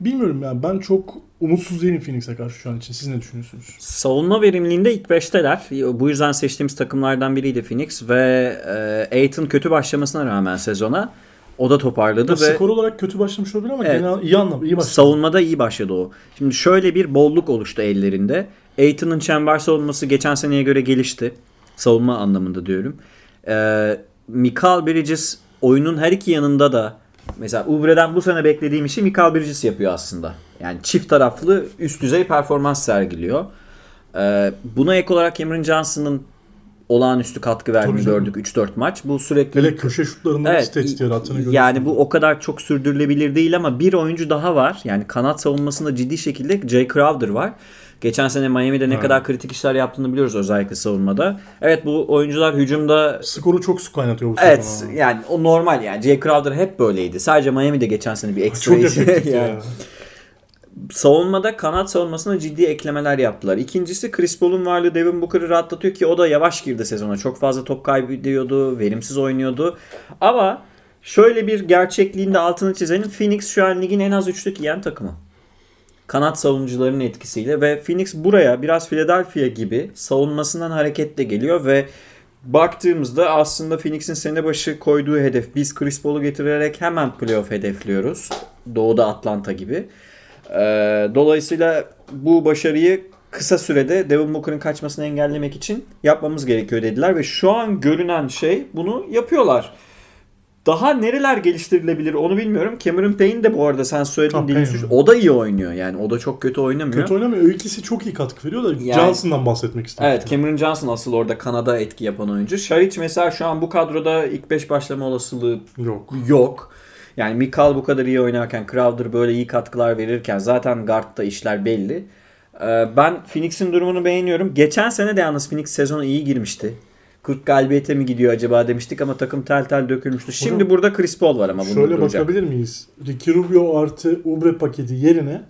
Bilmiyorum yani ben çok umutsuz değilim Phoenix'e karşı şu an için. Siz ne düşünüyorsunuz? Savunma verimliliğinde ilk 5'teler. Bu yüzden seçtiğimiz takımlardan biriydi Phoenix ve e, Aiton kötü başlamasına rağmen sezona o da toparladı Ya ve skor olarak kötü başlamış olabilir ama Evet. genel iyi anlamda iyi başladı. savunmada iyi başladı o. Şimdi şöyle bir bolluk oluştu ellerinde. Aiton'un çember savunması geçen seneye göre gelişti. Savunma anlamında diyorum. Ee, Mikal Bridges oyunun her iki yanında da mesela Ubre'den bu sene beklediğim işi Mikal Bridges yapıyor aslında. Yani çift taraflı üst düzey performans sergiliyor. Ee, buna ek olarak Cameron Johnson'ın olağanüstü katkı verdiğini gördük 3-4 maç. Bu sürekli Hele köşe şutlarında Evet, istatistik yarattığını görüyoruz. yani bu o kadar çok sürdürülebilir değil ama bir oyuncu daha var. Yani kanat savunmasında ciddi şekilde Jay Crowder var. Geçen sene Miami'de ne Evet. kadar kritik işler yaptığını biliyoruz özellikle savunmada. Evet bu oyuncular hücumda Skoru çok su kaynatıyor bu Evet yani o normal yani. Jay Crowder hep böyleydi. Sadece Miami'de geçen sene bir ekstra Çok yani. ya. Savunmada kanat savunmasına ciddi eklemeler yaptılar. İkincisi Chris Paul'un varlığı Devin Booker'ı rahatlatıyor ki o da yavaş girdi sezona. Çok fazla top kaybediyordu, verimsiz oynuyordu. Ama şöyle bir gerçekliğin de altını çizelim. Phoenix şu an ligin en az üçlük yiyen takımı. Kanat savunucularının etkisiyle ve Phoenix buraya biraz Philadelphia gibi savunmasından hareketle geliyor ve baktığımızda aslında Phoenix'in sene başı koyduğu hedef biz Chris Paul'u getirerek hemen playoff hedefliyoruz. Doğuda Atlanta gibi. Ee, dolayısıyla bu başarıyı kısa sürede Devin Booker'ın kaçmasını engellemek için yapmamız gerekiyor dediler ve şu an görünen şey bunu yapıyorlar. Daha nereler geliştirilebilir onu bilmiyorum. Cameron Payne de bu arada sen söylediğin Ha, Payne. suç- O da iyi oynuyor yani. O da çok kötü oynamıyor. Kötü oynamıyor. O ikisi çok iyi katkı veriyor da Yani- Johnson'dan bahsetmek istedim. Evet Cameron Johnson asıl orada Kanada etki yapan oyuncu. Şaric mesela şu an bu kadroda ilk 5 başlama olasılığı Yok. yok. Yani Mikal bu kadar iyi oynarken, Crowder böyle iyi katkılar verirken zaten guardda işler belli. Ee, Ben Phoenix'in durumunu beğeniyorum. Geçen sene de yalnız Phoenix sezonu iyi girmişti. 40 galibiyete mi gidiyor acaba demiştik ama takım tel tel dökülmüştü. Şimdi Hocam, burada Chris Paul var ama bunu Şöyle duracak. bakabilir miyiz? Ricky Rubio artı Ubre paketi yerine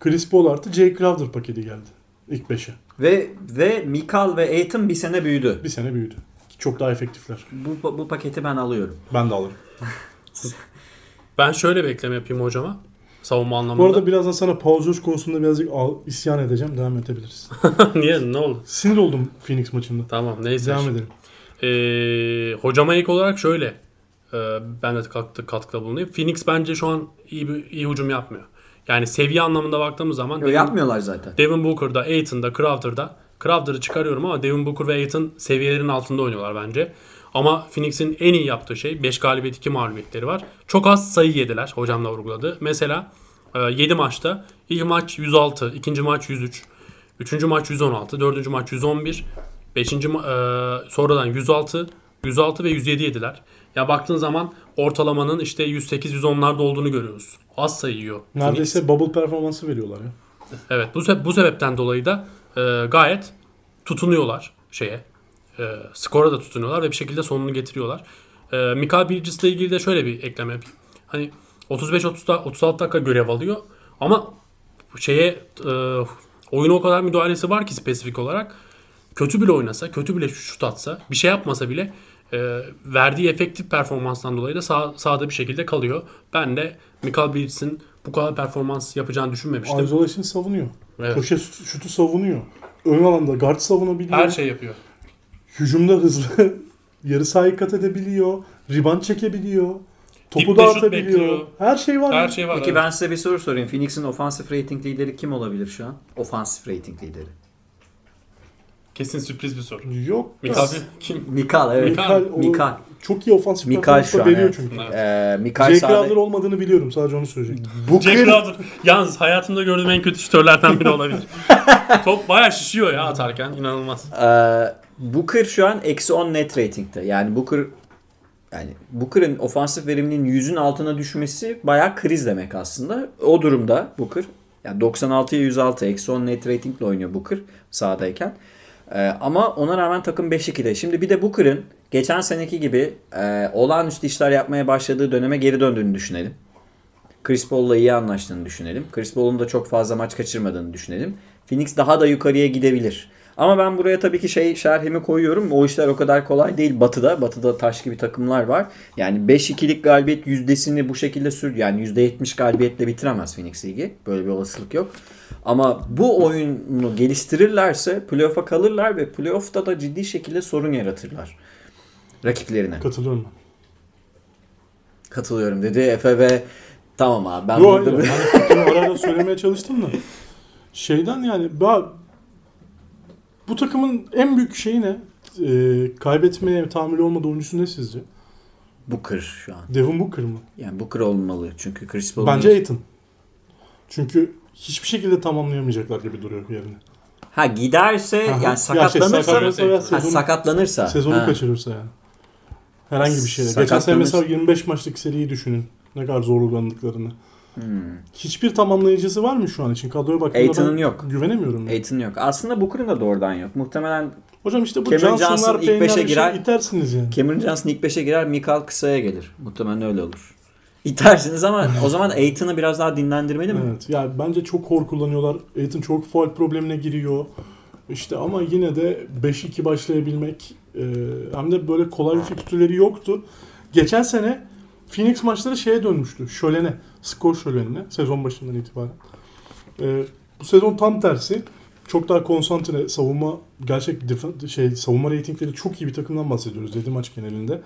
Chris Paul artı Jay Crowder paketi geldi. İlk beşe. Ve ve Mikal ve Aiton bir sene büyüdü. Bir sene büyüdü. Çok daha efektifler. Bu, bu paketi ben alıyorum. Ben de alırım. Ben şöyle bir ekleme yapayım hocama. Savunma Bu anlamında. arada birazdan sana Paul George konusunda birazcık isyan edeceğim. Devam edebiliriz. Niye? Ne oldu? Sinir oldum Phoenix maçında. Tamam neyse. Devam edelim. Ee, hocama ilk olarak şöyle. e, ben de katkı, katkıda bulunayım. Phoenix bence şu an iyi bir iyi hücum yapmıyor. Yani seviye anlamında baktığımız zaman Yo, Devin, yapmıyorlar zaten. Devin Booker'da, Aiton'da, Crowder'da Crowder'ı çıkarıyorum ama Devin Booker ve Aiton seviyelerin altında oynuyorlar bence. Ama Phoenix'in en iyi yaptığı şey 5 galibiyet 2 mağlubiyetleri var. Çok az sayı yediler hocam da vurguladı. Mesela 7 maçta ilk maç 106, ikinci maç 103, üçüncü maç 116, dördüncü maç 111, beşinci ma- e, sonradan 106, 106 ve 107 yediler. Ya baktığın zaman ortalamanın işte 108-110'larda olduğunu görüyoruz. Az sayı yiyor. Phoenix. Neredeyse bubble performansı veriyorlar ya. Evet bu, se- bu sebepten dolayı da e, gayet tutunuyorlar şeye. E, skora da tutunuyorlar ve bir şekilde sonunu getiriyorlar. E, Mikael Bridges'le ilgili de şöyle bir ekleme yapayım. Hani 35-36 dakika görev alıyor ama şeye e, oyuna o kadar müdahalesi var ki spesifik olarak kötü bile oynasa, kötü bile şut atsa, bir şey yapmasa bile e, verdiği efektif performanstan dolayı da sağ, sahada bir şekilde kalıyor. Ben de Mikael Bridges'in bu kadar performans yapacağını düşünmemiştim. Isolation savunuyor. Evet. Köşe şutu savunuyor. Ön alanda guard savunabiliyor. Her şey yapıyor. Hücumda hızlı. Yarı sahayı kat edebiliyor. Rebound çekebiliyor. Topu dağıtabiliyor. Her şey var. Her şey var. Peki evet. ben size bir soru sorayım. Phoenix'in ofansif rating lideri kim olabilir şu an? Ofansif rating lideri. Kesin sürpriz bir soru. Yok. Mikal kim? Mikal evet. Mikal. Mikal, çok iyi ofansif Mikal şu an, veriyor evet. çünkü. Evet. Ee, Mikal Jay sahada- Crowder olmadığını biliyorum. Sadece onu söyleyecektim. Booker, Crowder. Yalnız hayatımda gördüğüm en kötü şutörlerden biri olabilir. Top bayağı şişiyor ya atarken. inanılmaz. Ee, Booker şu an eksi 10 net rating'te. Yani Booker yani Booker'ın ofansif veriminin 100'ün altına düşmesi bayağı kriz demek aslında. O durumda Booker yani 96'ya 106 eksi 10 net ratingle oynuyor Booker sahadayken. Ee, ama ona rağmen takım 5-2'de. Şimdi bir de Booker'ın geçen seneki gibi e, olağanüstü işler yapmaya başladığı döneme geri döndüğünü düşünelim. Chris Paul'la iyi anlaştığını düşünelim. Chris Paul'un da çok fazla maç kaçırmadığını düşünelim. Phoenix daha da yukarıya gidebilir. Ama ben buraya tabii ki şey şerhimi koyuyorum. O işler o kadar kolay değil Batı'da. Batı'da taş gibi takımlar var. Yani 5-2'lik galibiyet yüzdesini bu şekilde sür yani %70 galibiyetle bitiremez Phoenix Ligi. Böyle bir olasılık yok. Ama bu oyunu geliştirirlerse playoff'a kalırlar ve playoff'ta da ciddi şekilde sorun yaratırlar rakiplerine. Katılıyorum ben. Katılıyorum dedi Efe ve tamam abi ben Yo, burada hayır. Ben fikrimi ara ara söylemeye çalıştım da. Şeyden yani ben, bu takımın en büyük şeyi ne? Ee, kaybetmeye tahammülü olmadığı oyuncusu ne sizce? Booker şu an. Devin Booker mı? Yani Booker olmalı çünkü Chris Paul Bence Aiton. Çünkü hiçbir şekilde tamamlayamayacaklar gibi duruyor yerini. Ha giderse Aha. yani Ya şey, sakatlanırsa sakatlanırsa veya ha, sezonu- sakatlanırsa. Sezonu Ha. kaçırırsa yani. Herhangi bir şeyle. Geçen sene mesela 25 maçlık seriyi düşünün. Ne kadar zorlandıklarını. Hmm. Hiçbir tamamlayıcısı var mı şu an için? Kadroya baktığımda Aiton'un yok. güvenemiyorum. Aiton yok. Aslında Booker'ın da doğrudan yok. Muhtemelen Hocam işte bu Cameron Johnson'lar, Johnson ilk Payne'ler beşe bir şey girer. itersiniz yani. Cameron Johnson ilk 5'e girer, Mikal kısaya gelir. Muhtemelen öyle olur. İtersiniz ama o zaman Aiton'u biraz daha dinlendirmeli mi? Evet. Yani bence çok hor kullanıyorlar. Aiton çok faul problemine giriyor. İşte ama yine de 5-2 başlayabilmek e, hem de böyle kolay bir fikstürleri yoktu. Geçen sene Phoenix maçları şeye dönmüştü. Şölene. Skor şölenine. Sezon başından itibaren. E, bu sezon tam tersi. Çok daha konsantre savunma gerçek şey savunma reytingleri çok iyi bir takımdan bahsediyoruz 7 maç genelinde.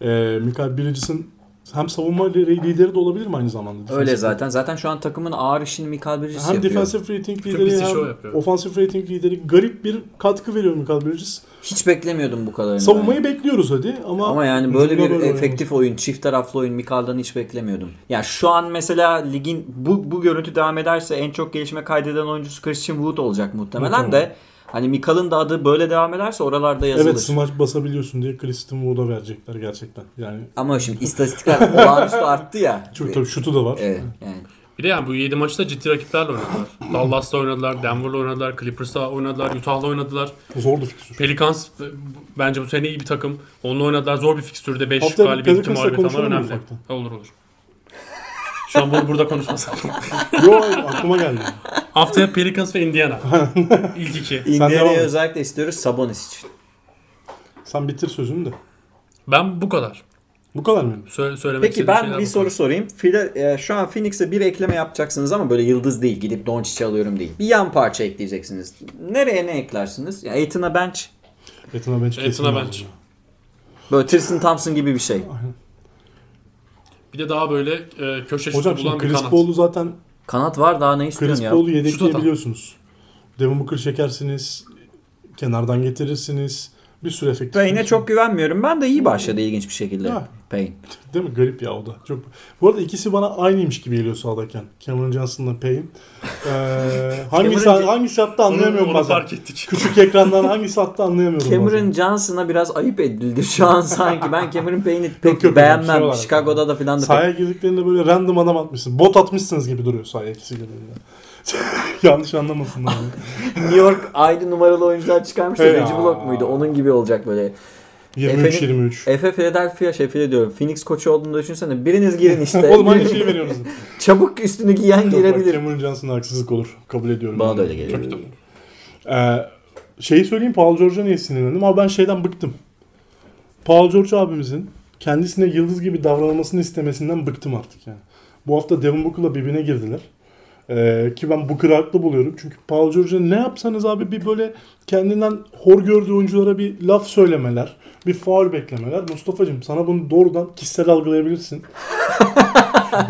E, Michael Bridges'in hem savunma lideri de olabilir mi aynı zamanda? Öyle Defensive zaten. Zaten şu an takımın ağır işini Mikal Bridges hem yapıyor. defensive rating lideri hem offensive rating lideri garip bir katkı veriyor Michael Bridges. Hiç beklemiyordum bu kadarını. Savunmayı bekliyoruz hadi ama Ama yani böyle bir böyle efektif oyun, çift taraflı oyun Mikal'dan hiç beklemiyordum. Yani şu an mesela ligin bu bu görüntü devam ederse en çok gelişme kaydeden oyuncusu Christian Wood olacak muhtemelen Muhtemelen. de hani Mikal'ın da adı böyle devam ederse oralarda yazılır. Evet smaç basabiliyorsun diye Kristen Wood'a verecekler gerçekten. Yani Ama şimdi istatistikler olağanüstü arttı ya. çok tabii şutu da var. Evet yani. Bir de yani bu 7 maçta ciddi rakiplerle oynadılar. Dallas'ta oynadılar, Denver'la oynadılar, Clippers'ta oynadılar, Utah'la oynadılar. Zordu fikstür. Pelicans e, bence bu sene iyi bir takım. Onunla oynadılar. Zor bir fikstürde 5 Haftaya galibiyet ihtimali falan önemli. ufaktan? Olur olur. Şu an bunu burada konuşmasak. Yo aklıma geldi. Haftaya Pelicans ve Indiana. İlk iki. devam Indiana'yı özellikle istiyoruz Sabonis için. Sen bitir sözünü de. Ben bu kadar. Bu kadar mı? Sö- söylemek Peki istediğim ben şeyler bir bu soru kadar. sorayım. Fila- e, şu an Phoenix'e bir ekleme yapacaksınız ama böyle yıldız değil. Gidip Doncic'i alıyorum değil. Bir yan parça ekleyeceksiniz. Nereye ne eklersiniz? Ya Aiton'a bench. Etına bench kesin lazım bench. Böyle Tristan Thompson gibi bir şey. Aynen. Bir de daha böyle e, köşe şutu Hocam bulan şimdi bir kanat. Paul'u zaten Kanat var daha ne istiyorsun ya? Şut yedekleyebiliyorsunuz. Devin Booker çekersiniz. Kenardan getirirsiniz. Bir sürü efektif. Payne'e çok güvenmiyorum. Ben de iyi başladı ilginç bir şekilde. Ya. Payne. Değil mi? Garip ya o da. Çok. Bu arada ikisi bana aynıymış gibi geliyor sahadayken. Cameron Johnson'la Payne. Ee, hangisi Cameron- hangisi hatta anlayamıyorum bazen. fark ettik. Küçük ekrandan hangisi hatta anlayamıyorum Cameron bazen. Johnson'a biraz ayıp edildi şu an sanki. Ben Cameron Payne'i pek Yok, yok, beğenmem. şey. Chicago'da da filan da pek Sahaya girdiklerinde böyle random adam atmışsın. Bot atmışsınız gibi duruyor sahaya ikisi girdiğinde. Yanlış anlamasınlar. New York ayrı numaralı oyuncular çıkarmış da Hey Reggie. Block muydu? Onun gibi olacak böyle. 23-23. Efe Philadelphia şey Philly diyorum. Phoenix koçu olduğunu düşünsene. Biriniz girin işte. Oğlum aynı şeyi veriyorsunuz. Çabuk üstüne giyen bak, girebilir. Cameron Johnson'a haksızlık olur. Kabul ediyorum. Bana yani. da öyle geliyor. Çok Ee, şeyi söyleyeyim Paul George'a niye sinirlendim ama ben şeyden bıktım. Paul George abimizin kendisine yıldız gibi davranılmasını istemesinden bıktım artık yani. Bu hafta Devin Booker'la birbirine girdiler. Ee, ki ben Booker'ı haklı buluyorum. Çünkü Paul George'a ne yapsanız abi bir böyle kendinden hor gördüğü oyunculara bir laf söylemeler, bir faul beklemeler. Mustafa'cığım sana bunu doğrudan kişisel algılayabilirsin.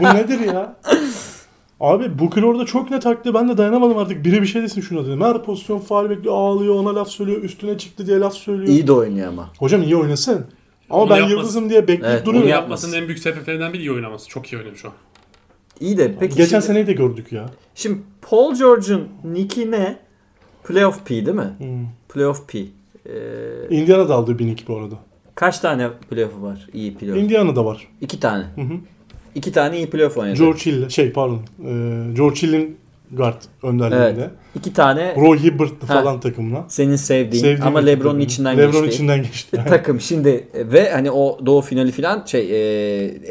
Bu nedir ya? Abi Booker orada çok net haklı. Ben de dayanamadım artık. Biri bir şey desin şuna dedim. Her pozisyon faal bekliyor, ağlıyor, ona laf söylüyor, üstüne çıktı diye laf söylüyor. İyi de oynuyor ama. Hocam iyi oynasın. Ama Onu ben yapmasın. yıldızım diye bekleyip Evet, duruyor. onu Bunu yap- yapmasının en büyük sebeplerinden biri iyi oynaması. Çok iyi oynuyor şu an. İyi de peki Geçen şimdi, seneyi de gördük ya. şimdi Paul George'un nick'i ne? Playoff P değil mi? Hmm. Playoff P. Ee, Indiana'da aldığı 1002 bu arada. kaç tane playoff'u var? İyi playoff. Indiana'da var. İki tane. Hı hı. İki tane iyi playoff oynadı. George Hill, şey pardon. Ee, George Hill'in guard önderliğinde. İki tane Roy Hibbert'lı Ha. falan takımla. senin sevdiğin Sevdiğim ama bir LeBron'un içinden LeBron geçti. içinden geçti. takım şimdi ve hani o doğu finali filan şey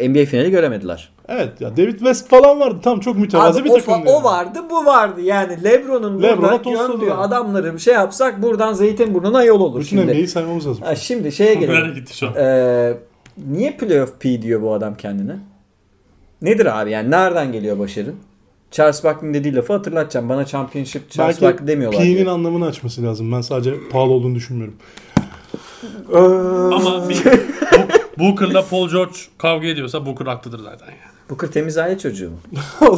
e, NBA finali göremediler. Evet ya David West falan vardı. Tam çok mütevazi Abi bir o, fa- o vardı bu vardı yani LeBron'un tosladı göndüğü yani. adamları bir şey yapsak buradan Zeytinburnu'na yol olur Bütün şimdi. NBA'yi saymamız lazım. Ha, şimdi şeye Nereye gelelim. gitti şu an? Ee, niye playoff P diyor bu adam kendine? Nedir abi yani nereden geliyor başarın? Charles Barkley'in dediği lafı hatırlatacağım. Bana championship Charles Belki Barkley demiyorlar. P'nin anlamını açması lazım. Ben sadece pahalı olduğunu düşünmüyorum. Ama bir Bu- Booker'la Paul George kavga ediyorsa Booker haklıdır zaten yani. Booker temiz aile çocuğu mu?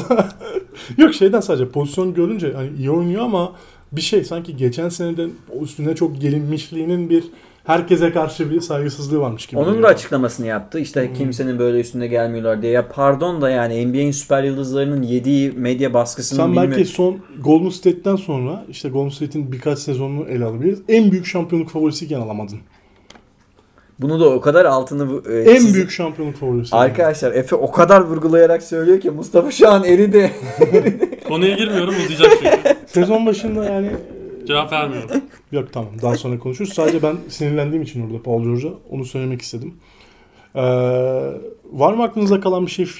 Yok şeyden sadece pozisyon görünce hani iyi oynuyor ama bir şey sanki geçen seneden üstüne çok gelinmişliğinin bir herkese karşı bir saygısızlığı varmış gibi. Onun da açıklamasını yaptı. İşte kimsenin böyle üstüne gelmiyorlar diye. Ya pardon da yani NBA'in süper yıldızlarının yediği medya baskısını Sen bilmiyorum. belki son Golden State'ten sonra işte Golden State'in birkaç sezonunu ele alabiliriz. En büyük şampiyonluk favorisiyken alamadın. Bunu da o kadar altını e, En çiz- büyük şampiyonluk favorisi. Arkadaşlar Efe o kadar vurgulayarak söylüyor ki Mustafa şu an eridi. Konuya girmiyorum uzayacak çünkü. Sezon başında yani Cevap vermiyorum. yok tamam daha sonra konuşuruz. Sadece ben sinirlendiğim için orada Paul George'a onu söylemek istedim. Ee, var mı aklınızda kalan bir şey